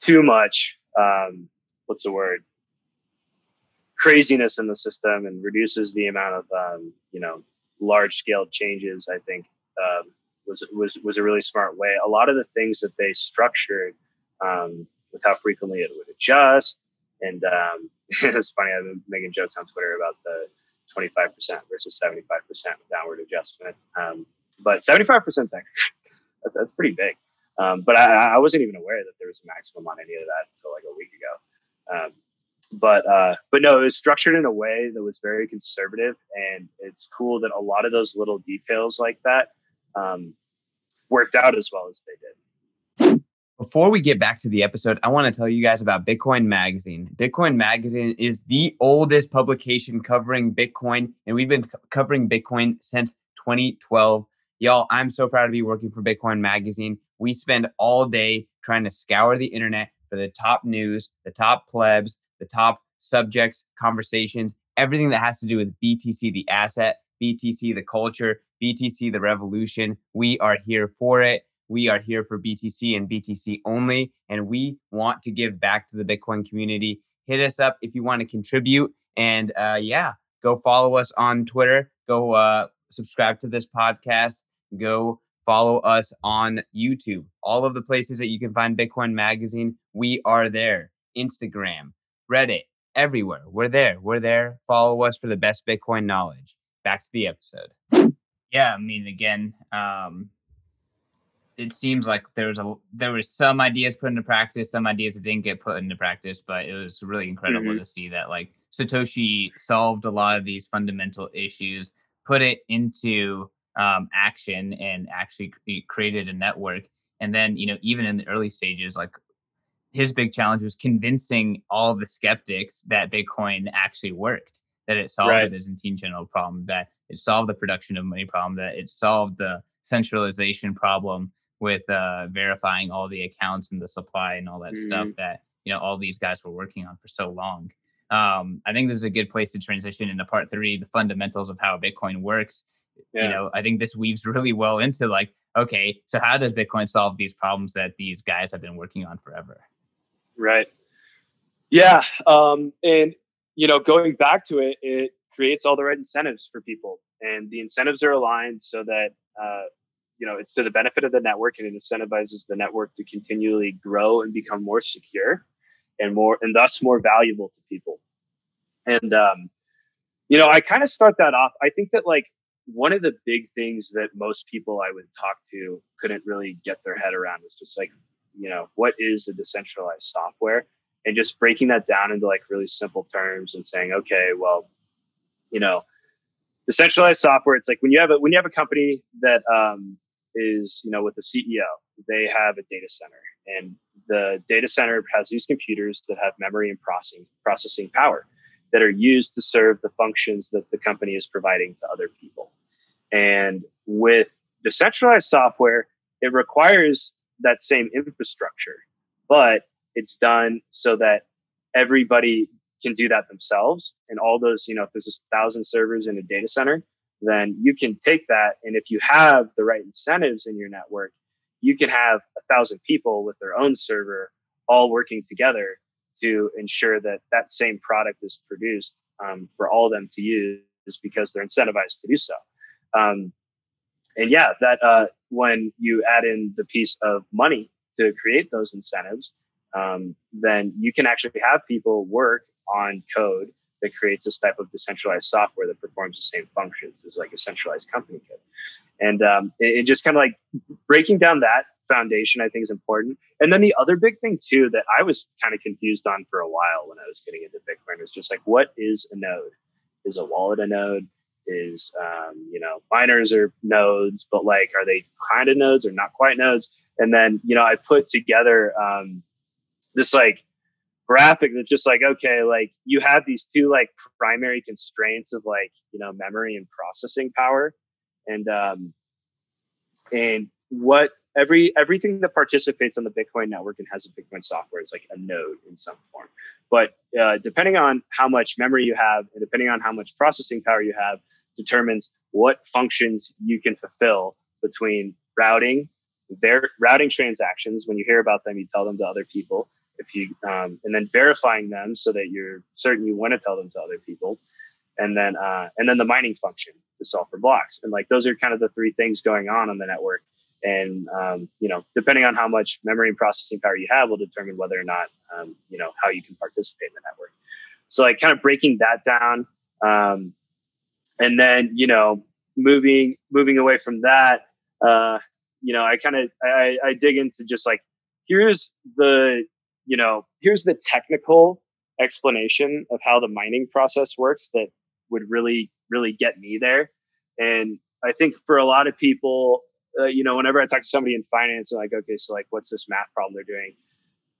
too much um, what's the word craziness in the system and reduces the amount of um, you know large scale changes i think um, was was was a really smart way a lot of the things that they structured um, with how frequently it would adjust. And um, [LAUGHS] it's funny, I've been making jokes on Twitter about the 25% versus 75% downward adjustment. Um, but 75% is actually, that's, that's pretty big. Um, but I, I, wasn't even aware that there was a maximum on any of that until like a week ago. Um, but uh, but no, it was structured in a way that was very conservative, and it's cool that a lot of those little details like that um, worked out as well as they did. Before we get back to the episode, I want to tell you guys about Bitcoin Magazine. Bitcoin Magazine is the oldest publication covering Bitcoin, and we've been covering Bitcoin since 2012. Y'all, I'm so proud to be working for Bitcoin Magazine. We spend all day trying to scour the internet for the top news, the top plebs, the top subjects, conversations, everything that has to do with BTC, the asset, BTC, the culture, BTC, the revolution. We are here for it. We are here for BTC and BTC only, and we want to give back to the Bitcoin community. Hit us up if you want to contribute. And uh, yeah, go follow us on Twitter. Go uh, subscribe to this podcast. Go follow us on YouTube. All of the places that you can find Bitcoin Magazine, we are there. Instagram, Reddit, everywhere. We're there. We're there. Follow us for the best Bitcoin knowledge. Back to the episode. Yeah, I mean, again, um, it seems like there was a there was some ideas put into practice, some ideas that didn't get put into practice, but it was really incredible mm-hmm. to see that like Satoshi solved a lot of these fundamental issues, put it into um, action, and actually created a network. And then you know even in the early stages, like his big challenge was convincing all the skeptics that Bitcoin actually worked, that it solved right. the Byzantine general problem, that it solved the production of money problem, that it solved the centralization problem with uh, verifying all the accounts and the supply and all that mm-hmm. stuff that you know all these guys were working on for so long. Um, I think this is a good place to transition into part three, the fundamentals of how Bitcoin works. Yeah. You know, I think this weaves really well into like, okay, so how does Bitcoin solve these problems that these guys have been working on forever? Right. Yeah. Um, and you know, going back to it, it creates all the right incentives for people, and the incentives are aligned so that uh, you know it's to the benefit of the network and it incentivizes the network to continually grow and become more secure and more and thus more valuable to people and um, you know i kind of start that off i think that like one of the big things that most people i would talk to couldn't really get their head around is just like you know what is a decentralized software and just breaking that down into like really simple terms and saying okay well you know decentralized software it's like when you have a when you have a company that um, is you know with the ceo they have a data center and the data center has these computers that have memory and processing processing power that are used to serve the functions that the company is providing to other people. And with decentralized software, it requires that same infrastructure, but it's done so that everybody can do that themselves. And all those, you know, if there's a thousand servers in a data center, then you can take that. And if you have the right incentives in your network, you can have a thousand people with their own server all working together to ensure that that same product is produced um, for all of them to use because they're incentivized to do so. Um, and yeah, that uh, when you add in the piece of money to create those incentives, um, then you can actually have people work on code that creates this type of decentralized software that performs the same functions as like a centralized company could. And um, it, it just kind of like breaking down that foundation, I think is important. And then the other big thing too that I was kind of confused on for a while when I was getting into Bitcoin was just like, what is a node? Is a wallet a node? Is um, you know miners are nodes, but like, are they kind of nodes or not quite nodes? And then you know I put together um, this like graphic that's just like okay like you have these two like primary constraints of like you know memory and processing power and um and what every everything that participates on the bitcoin network and has a bitcoin software is like a node in some form but uh, depending on how much memory you have and depending on how much processing power you have determines what functions you can fulfill between routing their routing transactions when you hear about them you tell them to other people. If you um, and then verifying them so that you're certain you want to tell them to other people. And then uh, and then the mining function to solve for blocks. And like those are kind of the three things going on on the network. And um, you know depending on how much memory and processing power you have will determine whether or not um, you know how you can participate in the network. So like kind of breaking that down um, and then you know moving moving away from that uh, you know i kind of I, I dig into just like here's the you know, here's the technical explanation of how the mining process works that would really, really get me there. And I think for a lot of people, uh, you know, whenever I talk to somebody in finance, I'm like, okay, so like, what's this math problem they're doing?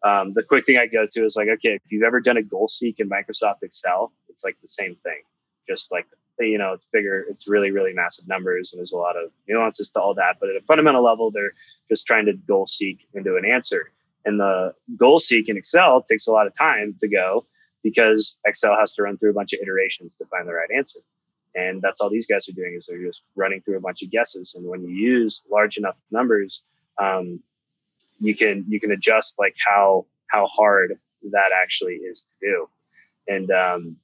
Um, the quick thing I go to is like, okay, if you've ever done a goal seek in Microsoft Excel, it's like the same thing. Just like, you know, it's bigger, it's really, really massive numbers, and there's a lot of nuances to all that. But at a fundamental level, they're just trying to goal seek into an answer. And the goal seek in Excel takes a lot of time to go because Excel has to run through a bunch of iterations to find the right answer. And that's all these guys are doing is they're just running through a bunch of guesses. And when you use large enough numbers, um, you can you can adjust like how how hard that actually is to do. And um,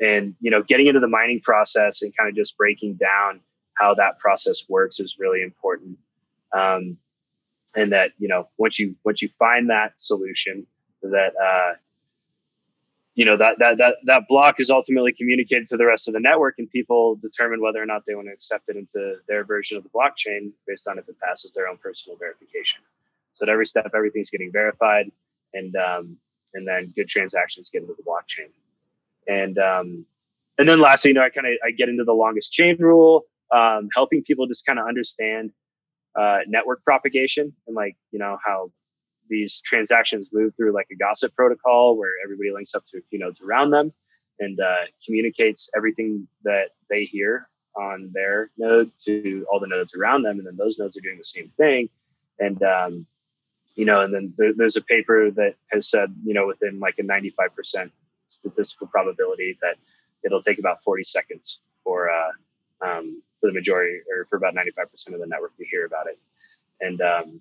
and you know, getting into the mining process and kind of just breaking down how that process works is really important. Um, and that you know once you once you find that solution that uh, you know that that that that block is ultimately communicated to the rest of the network and people determine whether or not they want to accept it into their version of the blockchain based on if it passes their own personal verification so at every step everything's getting verified and um, and then good transactions get into the blockchain and um, and then lastly you know i kind of i get into the longest chain rule um, helping people just kind of understand uh, network propagation and like you know how these transactions move through like a gossip protocol where everybody links up to a few nodes around them and uh, communicates everything that they hear on their node to all the nodes around them and then those nodes are doing the same thing. And um, you know and then there, there's a paper that has said you know within like a 95% statistical probability that it'll take about 40 seconds for uh, um, for the majority or for about 95% of the network to hear about it. And, um,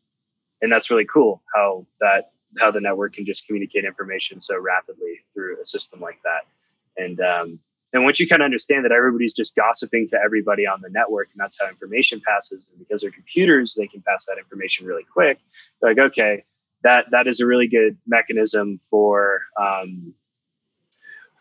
and that's really cool how that, how the network can just communicate information so rapidly through a system like that. And, um, and once you kind of understand that everybody's just gossiping to everybody on the network and that's how information passes and because they're computers they can pass that information really quick like okay that that is a really good mechanism for um,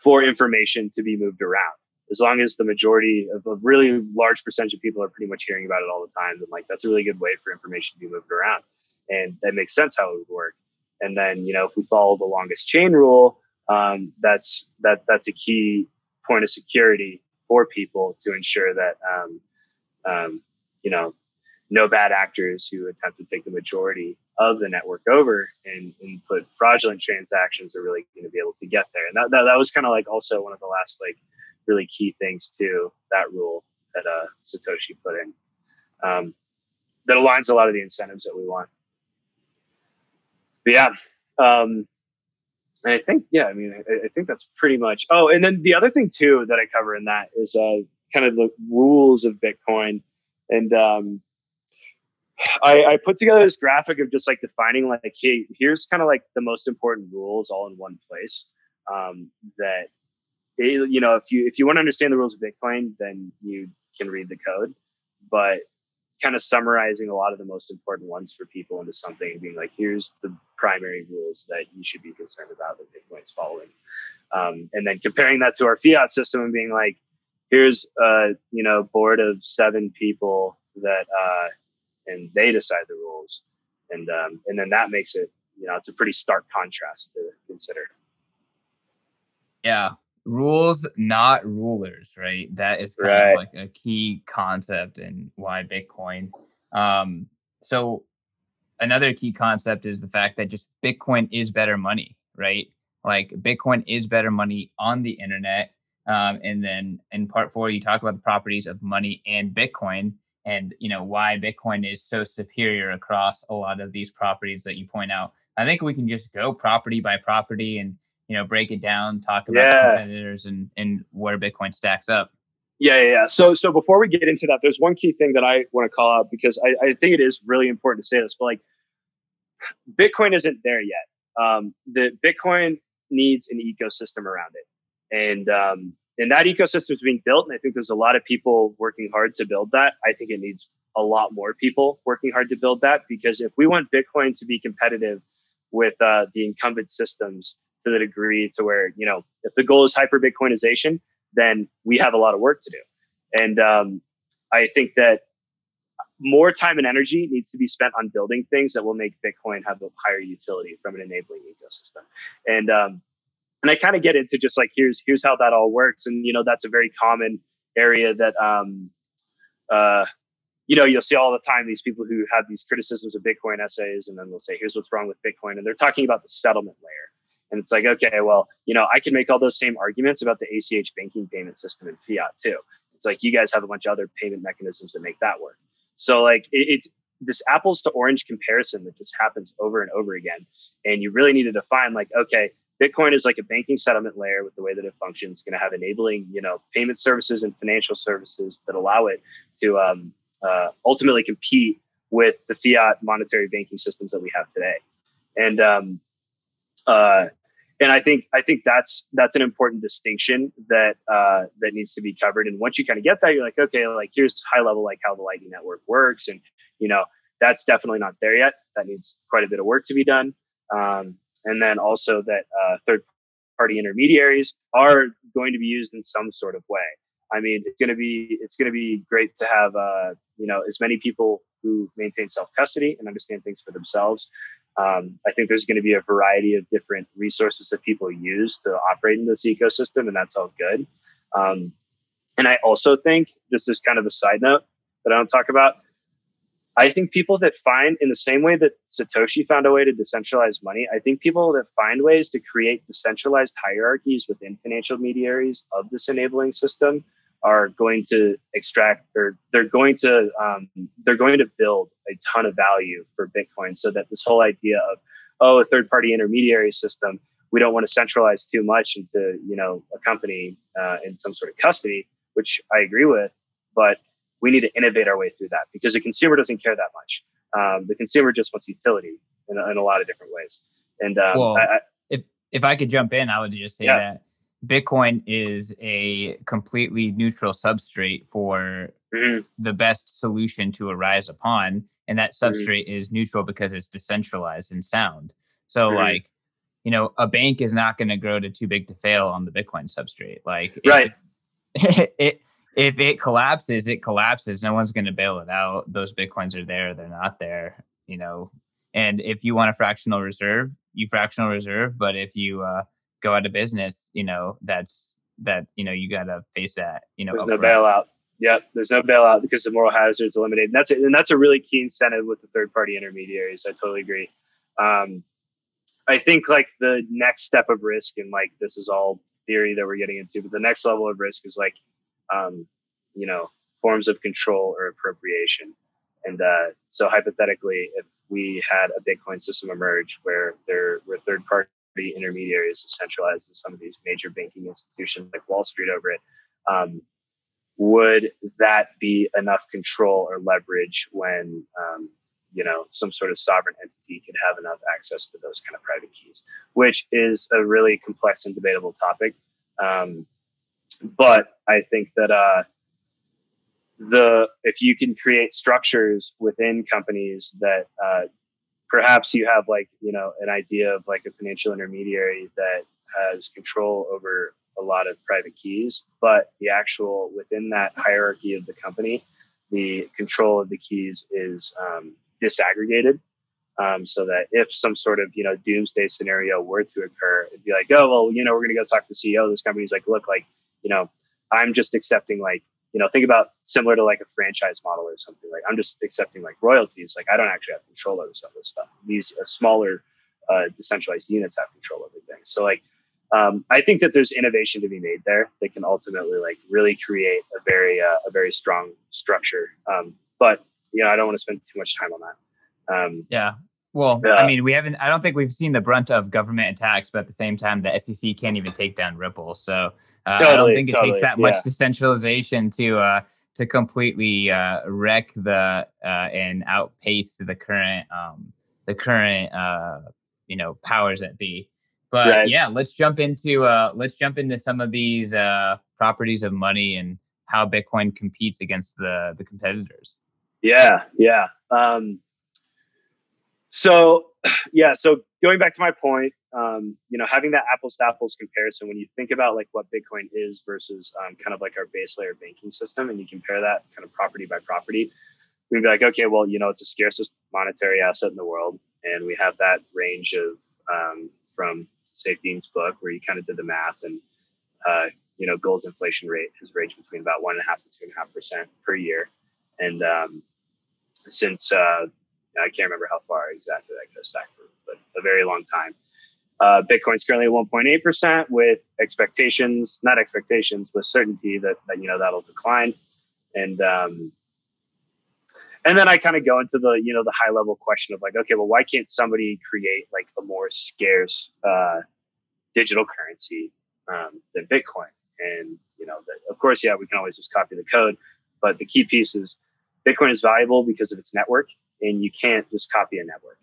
for information to be moved around as long as the majority of a really large percentage of people are pretty much hearing about it all the time, then like that's a really good way for information to be moved around. And that makes sense how it would work. And then, you know, if we follow the longest chain rule, um, that's that that's a key point of security for people to ensure that um, um, you know no bad actors who attempt to take the majority of the network over and, and put fraudulent transactions are really going to be able to get there. And that, that, that was kind of like also one of the last like really key things to that rule that uh, Satoshi put in um, that aligns a lot of the incentives that we want. But yeah, um, and I think yeah, I mean, I, I, think that's pretty much. Oh, and then the other thing too that I cover in that is uh, kind of the rules of Bitcoin, and um, I, I put together this graphic of just like defining like, hey, here's kind of like the most important rules all in one place. Um, that you know, if you if you want to understand the rules of Bitcoin, then you can read the code. But kind of summarizing a lot of the most important ones for people into something and being like, here's the primary rules that you should be concerned about that Bitcoin's following. Um, and then comparing that to our fiat system and being like, here's a you know board of seven people that uh, and they decide the rules, and um, and then that makes it you know it's a pretty stark contrast to consider. Yeah, rules not rulers right that is kind right. of like a key concept in why bitcoin um so another key concept is the fact that just bitcoin is better money right like bitcoin is better money on the internet um, and then in part four you talk about the properties of money and bitcoin and you know why bitcoin is so superior across a lot of these properties that you point out i think we can just go property by property and you know break it down talk about yeah. competitors and and where bitcoin stacks up yeah, yeah, yeah. So, so before we get into that, there's one key thing that I want to call out because I, I think it is really important to say this. But like, Bitcoin isn't there yet. Um, the Bitcoin needs an ecosystem around it, and um, and that ecosystem is being built. And I think there's a lot of people working hard to build that. I think it needs a lot more people working hard to build that because if we want Bitcoin to be competitive with uh, the incumbent systems to the degree to where you know if the goal is hyper Bitcoinization, then we have a lot of work to do. And um, I think that more time and energy needs to be spent on building things that will make Bitcoin have a higher utility from an enabling ecosystem. And um, and I kind of get into just like here's here's how that all works, and you know that's a very common area that um, uh, you know you'll see all the time these people who have these criticisms of Bitcoin essays, and then they'll say here's what's wrong with Bitcoin, and they're talking about the settlement layer, and it's like okay, well you know I can make all those same arguments about the ACH banking payment system in fiat too. It's like you guys have a bunch of other payment mechanisms that make that work. So like it, it's this apples to orange comparison that just happens over and over again, and you really need to define like okay Bitcoin is like a banking settlement layer with the way that it functions, going to have enabling, you know, payment services and financial services that allow it to um, uh, ultimately compete with the fiat monetary banking systems that we have today. And um, uh, and I think I think that's that's an important distinction that uh, that needs to be covered. And once you kind of get that, you're like, okay, like here's high level like how the Lightning Network works, and you know that's definitely not there yet. That needs quite a bit of work to be done. Um, and then also that uh, third party intermediaries are going to be used in some sort of way. I mean, it's going to be it's going to be great to have uh, you know as many people who maintain self custody and understand things for themselves. Um, I think there's going to be a variety of different resources that people use to operate in this ecosystem, and that's all good. Um, and I also think this is kind of a side note that I don't talk about. I think people that find, in the same way that Satoshi found a way to decentralize money, I think people that find ways to create decentralized hierarchies within financial intermediaries of this enabling system are going to extract or they're going to um, they're going to build a ton of value for Bitcoin. So that this whole idea of oh a third party intermediary system, we don't want to centralize too much into you know a company uh, in some sort of custody, which I agree with, but we need to innovate our way through that because the consumer doesn't care that much. Um, the consumer just wants utility in, in, a lot of different ways. And um, well, I, I, if if I could jump in, I would just say yeah. that Bitcoin is a completely neutral substrate for mm-hmm. the best solution to arise upon, and that mm-hmm. substrate mm-hmm. is neutral because it's decentralized and sound. So, mm-hmm. like, you know, a bank is not going to grow to too big to fail on the Bitcoin substrate. Like, right. [LAUGHS] It, it, if it collapses, it collapses. No one's going to bail it out. Those bitcoins are there, they're not there, you know. And if you want a fractional reserve, you fractional reserve. But if you uh, go out of business, you know that's that you know you got to face that. You know, there's no bailout. yeah, there's no bailout because the moral hazard is eliminated. And that's and that's a really key incentive with the third party intermediaries. I totally agree. Um, I think like the next step of risk, and like this is all theory that we're getting into, but the next level of risk is like, um, you know, forms of control or appropriation. And uh, so hypothetically, if we had a Bitcoin system emerge where there were third party intermediaries centralized in some of these major banking institutions like Wall Street over it, um, would that be enough control or leverage when um, you know some sort of sovereign entity could have enough access to those kind of private keys which is a really complex and debatable topic um, but i think that uh, the if you can create structures within companies that uh, perhaps you have like you know an idea of like a financial intermediary that has control over a lot of private keys but the actual within that hierarchy of the company the control of the keys is um, disaggregated. Um, so that if some sort of you know doomsday scenario were to occur it'd be like oh well you know we're to go talk to the ceo of this company. He's like look like you know i'm just accepting like you know think about similar to like a franchise model or something like i'm just accepting like royalties like i don't actually have control over some of this stuff these uh, smaller uh, decentralized units have control over things so like um, i think that there's innovation to be made there that can ultimately like really create a very uh, a very strong structure um, but you know, I don't want to spend too much time on that. Um, yeah. Well, uh, I mean, we haven't. I don't think we've seen the brunt of government attacks, but at the same time, the SEC can't even take down Ripple. So uh, totally, I don't think it totally, takes that much yeah. decentralization to uh, to completely uh, wreck the uh, and outpace the current um, the current uh, you know powers that be. But right. yeah, let's jump into uh, let's jump into some of these uh, properties of money and how Bitcoin competes against the the competitors. Yeah, yeah. Um, so, [CLEARS THROAT] yeah. So going back to my point, um, you know, having that apples to apples comparison when you think about like what Bitcoin is versus um, kind of like our base layer banking system, and you compare that kind of property by property, we'd be like, okay, well, you know, it's the scarcest monetary asset in the world, and we have that range of um, from Saifedean's book where you kind of did the math and uh, you know, gold's inflation rate has ranged between about one and a half to two and a half percent per year. And um, since uh, I can't remember how far exactly that goes back for, but a very long time. Uh, Bitcoin's currently at 1.8% with expectations, not expectations, with certainty that, that you know that'll decline. And um, and then I kind of go into the you know the high level question of like, okay, well, why can't somebody create like a more scarce uh, digital currency um, than Bitcoin? And you know, that, of course, yeah, we can always just copy the code, but the key piece is Bitcoin is valuable because of its network, and you can't just copy a network.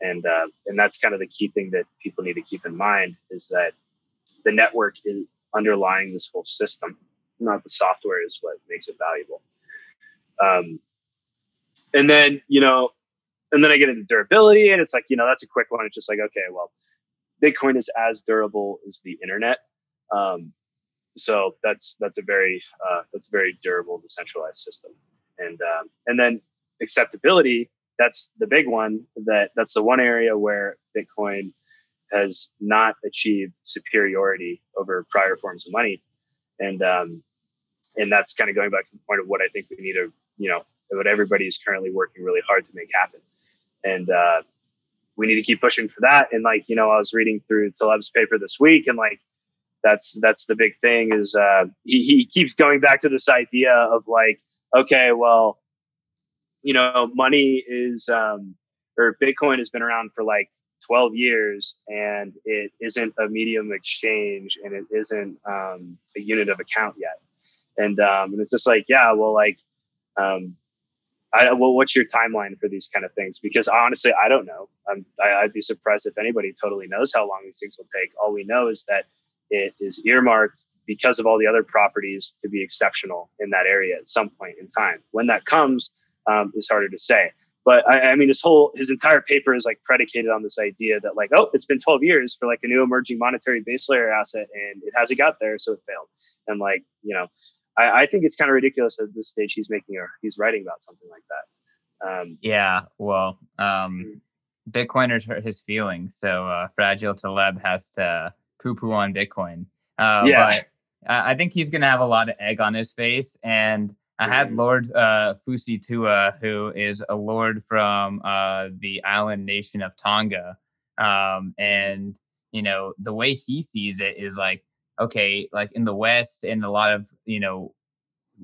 And uh, and that's kind of the key thing that people need to keep in mind is that the network is underlying this whole system, not the software, is what makes it valuable. Um, and then you know, and then I get into durability, and it's like you know that's a quick one. It's just like okay, well, Bitcoin is as durable as the internet. Um, so that's that's a very uh, that's a very durable decentralized system and um, and then acceptability that's the big one that that's the one area where bitcoin has not achieved superiority over prior forms of money. And um, and that's kind of going back to the point of what i think we need to you know what everybody is currently working really hard to make happen. And uh, we need to keep pushing for that. And like you know i was reading through taleb's paper this week and like that's that's the big thing is uh, he, he keeps going back to this idea of like okay, well, you know, money is, um, or Bitcoin has been around for like 12 years and it isn't a medium exchange and it isn't um, a unit of account yet. And, um, and it's just like, yeah, well, like, um, I, well, what's your timeline for these kind of things? Because honestly, I don't know. I'm, I, I'd be surprised if anybody totally knows how long these things will take. All we know is that it is earmarked because of all the other properties to be exceptional in that area at some point in time. When that comes um, is harder to say. But I, I, mean, his whole his entire paper is like predicated on this idea that like, oh, it's been 12 years for like a new emerging monetary base layer asset, and it hasn't got there, so it failed. And like, you know, I, I think it's kind of ridiculous at this stage he's making or he's writing about something like that. Um, yeah, well, um, mm-hmm. Bitcoiners hurt his feelings, so uh, Fragile Taleb has to poo poo on Bitcoin. Uh, yeah. But I think he's going to have a lot of egg on his face. And I had mm-hmm. Lord uh, Fusitu'a, who is a lord from uh, the island nation of Tonga, um, and you know the way he sees it is like, okay, like in the West and a lot of you know,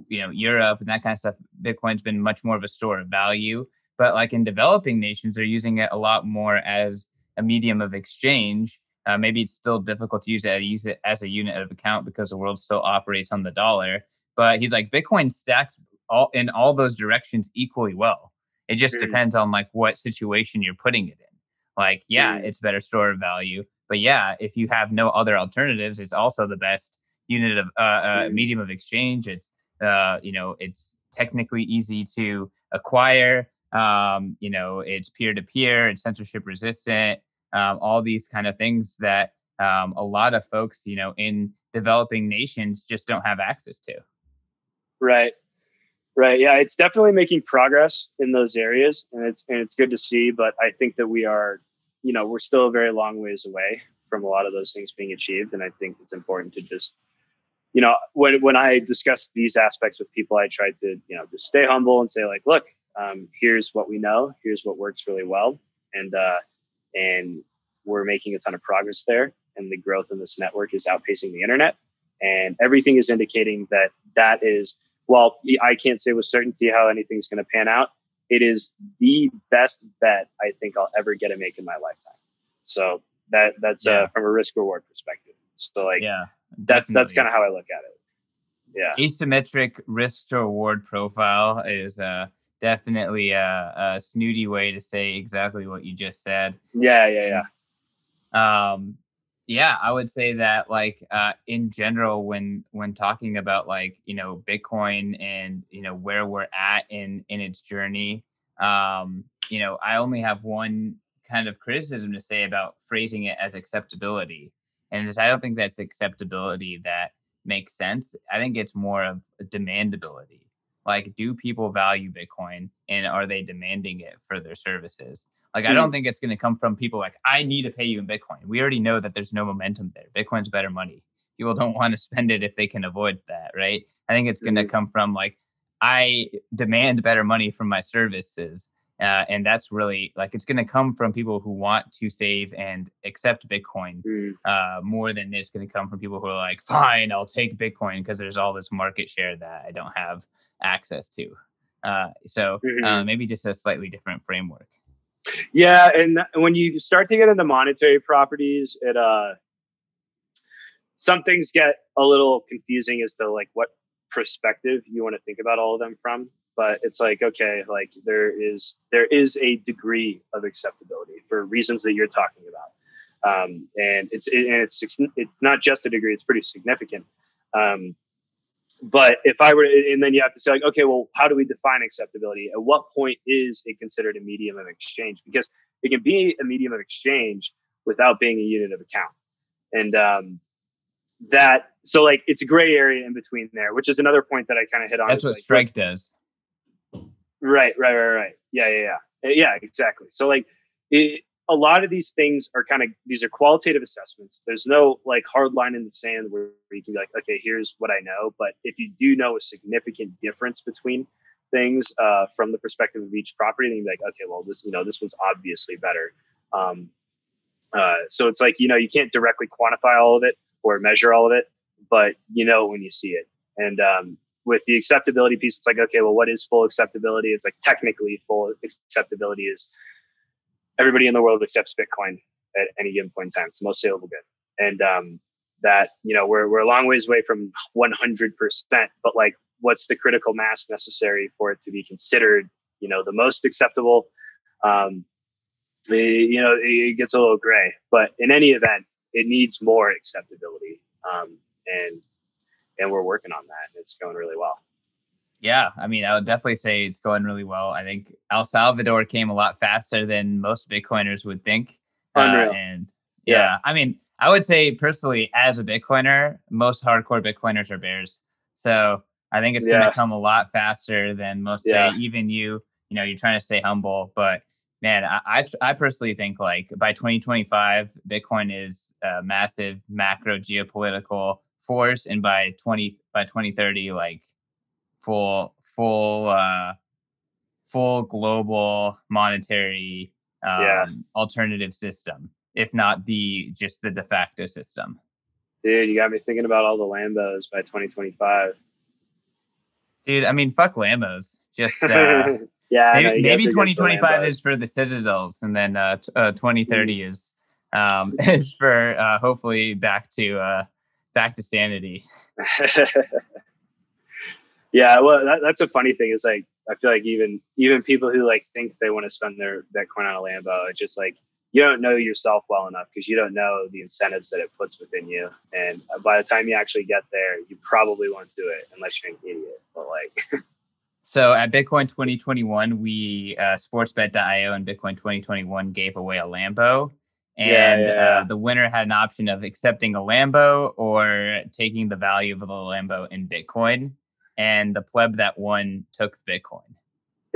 you know Europe and that kind of stuff, Bitcoin's been much more of a store of value. But like in developing nations, they're using it a lot more as a medium of exchange. Uh, maybe it's still difficult to use it, use it as a unit of account because the world still operates on the dollar but he's like Bitcoin stacks all in all those directions equally well. It just mm. depends on like what situation you're putting it in. Like, yeah, mm. it's better store of value, but yeah, if you have no other alternatives, it's also the best unit of uh, uh mm. medium of exchange. It's uh, you know, it's technically easy to acquire. Um, you know, it's peer to peer, it's censorship resistant. Um, all these kind of things that um, a lot of folks, you know, in developing nations just don't have access to. Right. Right. Yeah, it's definitely making progress in those areas and it's and it's good to see, but I think that we are, you know, we're still a very long ways away from a lot of those things being achieved and I think it's important to just you know, when when I discuss these aspects with people, I try to, you know, just stay humble and say like, look, um, here's what we know, here's what works really well and uh and we're making a ton of progress there and the growth in this network is outpacing the internet and everything is indicating that that is while I can't say with certainty how anything's going to pan out, it is the best bet I think I'll ever get to make in my lifetime. So that that's uh, yeah. uh, from a risk reward perspective. So like, yeah, that's that's kind of how I look at it. Yeah, asymmetric risk to reward profile is uh, definitely a, a snooty way to say exactly what you just said. Yeah, yeah, yeah. Um, yeah i would say that like uh, in general when when talking about like you know bitcoin and you know where we're at in in its journey um you know i only have one kind of criticism to say about phrasing it as acceptability and just, i don't think that's acceptability that makes sense. I think it's more of demandability. Like do people value bitcoin and are they demanding it for their services like, mm-hmm. I don't hmm. think it's going to come from people like, I need to pay you in Bitcoin. We already know that there's no momentum there. Bitcoin's better money. People don't want to spend it if they can avoid that, right? I think it's going to mm-hmm. come from like, I demand better money from my services. Uh, and that's really like it's going to come from people who want to save and accept Bitcoin mm. uh, more than it's going to come from people who are like, fine, I'll take Bitcoin because there's all this market share that I don't have access to. Uh, so uh, mm-hmm. maybe just a slightly different framework. Yeah, and when you start to get into monetary properties, it uh some things get a little confusing as to like what perspective you want to think about all of them from. But it's like, okay, like there is there is a degree of acceptability for reasons that you're talking about. Um, and it's it, and it's it's not just a degree; it's pretty significant. Um, but if I were, and then you have to say, like, okay, well, how do we define acceptability? At what point is it considered a medium of exchange? Because it can be a medium of exchange without being a unit of account. And um, that, so like, it's a gray area in between there, which is another point that I kind of hit on. That's what like, Strike does. Right, right, right, right. Yeah, yeah, yeah. Yeah, exactly. So, like, it, a lot of these things are kind of these are qualitative assessments. There's no like hard line in the sand where you can be like, okay, here's what I know. But if you do know a significant difference between things uh, from the perspective of each property, then you're like, okay, well, this you know this one's obviously better. Um, uh, so it's like you know you can't directly quantify all of it or measure all of it, but you know when you see it. And um, with the acceptability piece, it's like, okay, well, what is full acceptability? It's like technically full acceptability is everybody in the world accepts Bitcoin at any given point in time. It's the most saleable good. And um, that, you know, we're, we're a long ways away from 100%, but like, what's the critical mass necessary for it to be considered, you know, the most acceptable? Um, the, you know, it gets a little gray, but in any event, it needs more acceptability. Um, and, and we're working on that and it's going really well. Yeah, I mean, I would definitely say it's going really well. I think El Salvador came a lot faster than most Bitcoiners would think. Uh, and yeah, yeah, I mean, I would say personally, as a Bitcoiner, most hardcore Bitcoiners are bears. So I think it's yeah. going to come a lot faster than most yeah. say. Even you, you know, you're trying to stay humble, but man, I, I, I personally think like by 2025, Bitcoin is a massive macro geopolitical force, and by 20 by 2030, like full full uh, full global monetary um, Yeah. alternative system, if not the just the de facto system. Dude, you got me thinking about all the Lambos by 2025. Dude, I mean, fuck Lambos. Just uh, [LAUGHS] yeah, maybe, you maybe guys are against the 2025 is for the Citadels, and then uh, t- uh, 2030 Mm. is um, [LAUGHS] is for uh, hopefully back to uh, back to sanity. [LAUGHS] yeah, well, that, that's a funny thing. Is like I feel like even even people who like think they want to spend their Bitcoin on a Lambo, it's just like you don't know yourself well enough because you don't know the incentives that it puts within you. And by the time you actually get there, you probably won't do it unless you're an idiot. But like, [LAUGHS] So at Bitcoin 2021, we uh, Sportsbet.io and Bitcoin 2021 gave away a Lambo, Yeah, and yeah, Uh, the winner had an option of accepting a Lambo or taking the value of the Lambo in Bitcoin. And the pleb that won took Bitcoin.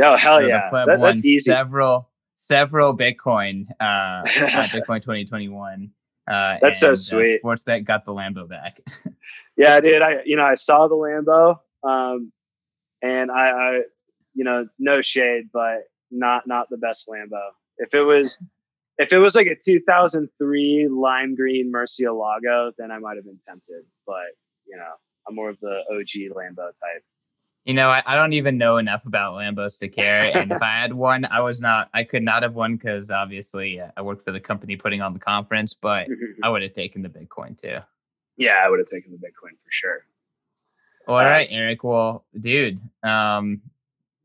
Oh hell So yeah, the pleb That- won that's easy. several several Bitcoin uh, [LAUGHS] Bitcoin 2021. Uh, That's so and, uh, sweet. Sportsbet got the Lambo back. [LAUGHS] Yeah, dude. I you know I saw the Lambo, um, and I, I you know no shade, but not not the best Lambo. If it was if it was like a 2003 lime green Murcielago, then I might have been tempted. But you know, I'm more of the OG Lambo type. You know, I, I don't even know enough about Lambos to care. [LAUGHS] And if I had one, I was not, I could not have won because obviously uh, I worked for the company putting on the conference, but [LAUGHS] I would have taken the Bitcoin too. yeah, I would have taken the Bitcoin for sure. All Uh, right, Eric. Well, dude, um,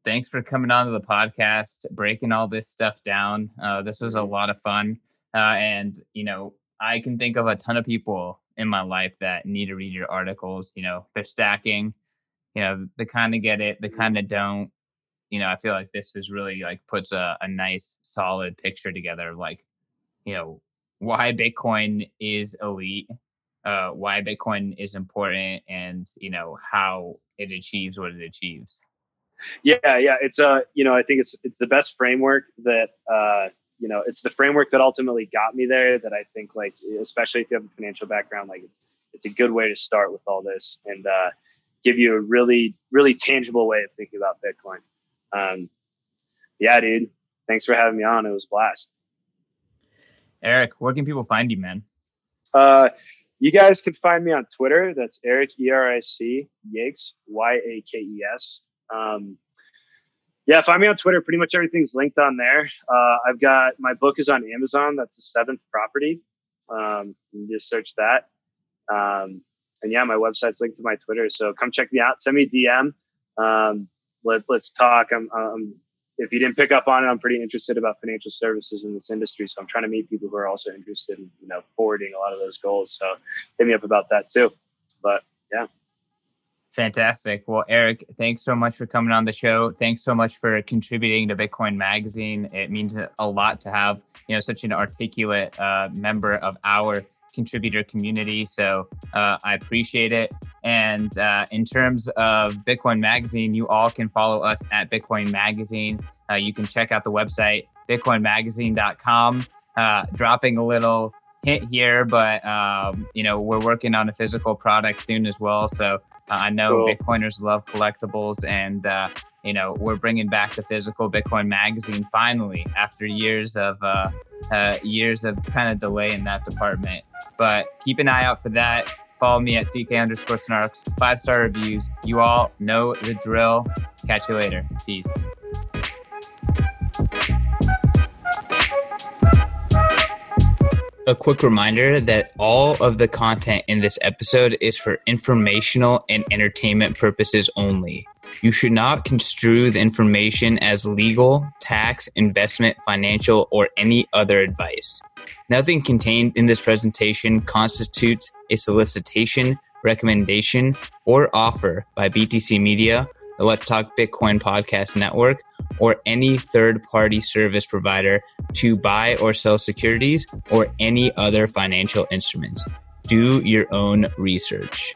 thanks for coming on to the podcast, breaking all this stuff down. Uh, this was a Mhm. lot of fun. Uh, and, you know, I can think of a ton of people in my life that need to read your articles. You know, they're stacking, you know, they kind of get it, they kind of don't. You know, I feel like this is really like puts a, a nice, solid picture together of like, you know, why Bitcoin is elite, uh, why Bitcoin is important, and you know how it achieves what it achieves. Yeah, yeah. It's a you know I think it's it's the best framework that uh, you know it's the framework that ultimately got me there. That I think like especially if you have a financial background, like it's it's a good way to start with all this and uh, give you a really really tangible way of thinking about Bitcoin. Um, yeah, dude. Thanks for having me on. It was a blast. Eric, where can people find you, man? Uh, you guys can find me on Twitter. That's Eric E R I C Yakes Y A K E S. Um, yeah, find me on Twitter. Pretty much everything's linked on there. Uh, I've got my book is on Amazon. That's the seventh property. Um, you can just search that. Um, and yeah, my website's linked to my Twitter. So come check me out. Send me DM. Um, let, let's talk. I'm, um, if you didn't pick up on it, I'm pretty interested about financial services in this industry. So I'm trying to meet people who are also interested in, you know, forwarding a lot of those goals. So hit me up about that too. But yeah. Fantastic. Well, Eric, thanks so much for coming on the show. Thanks so much for contributing to Bitcoin Magazine. It means a lot to have you know such an articulate uh, member of our contributor community. So uh, I appreciate it. And uh, in terms of Bitcoin Magazine, you all can follow us at Bitcoin Magazine. Uh, you can check out the website bitcoinmagazine.com. Uh, dropping a little hint here, but um, you know we're working on a physical product soon as well. So uh, I know Cool. Bitcoiners love collectibles, and uh, you know we're bringing back the physical Bitcoin magazine finally after years of uh, uh, years of kind of delay in that department. But keep an eye out for that. Follow me at ck underscore snarks. Five star reviews. You all know the drill. Catch you later. Peace. A quick reminder that all of the content in this episode is for informational and entertainment purposes only. You should not construe the information as legal, tax, investment, financial, or any other advice. Nothing contained in this presentation constitutes a solicitation, recommendation, or offer by BTC Media, the Let's Talk Bitcoin podcast network, or any third party service provider to buy or sell securities or any other financial instruments. Do your own research.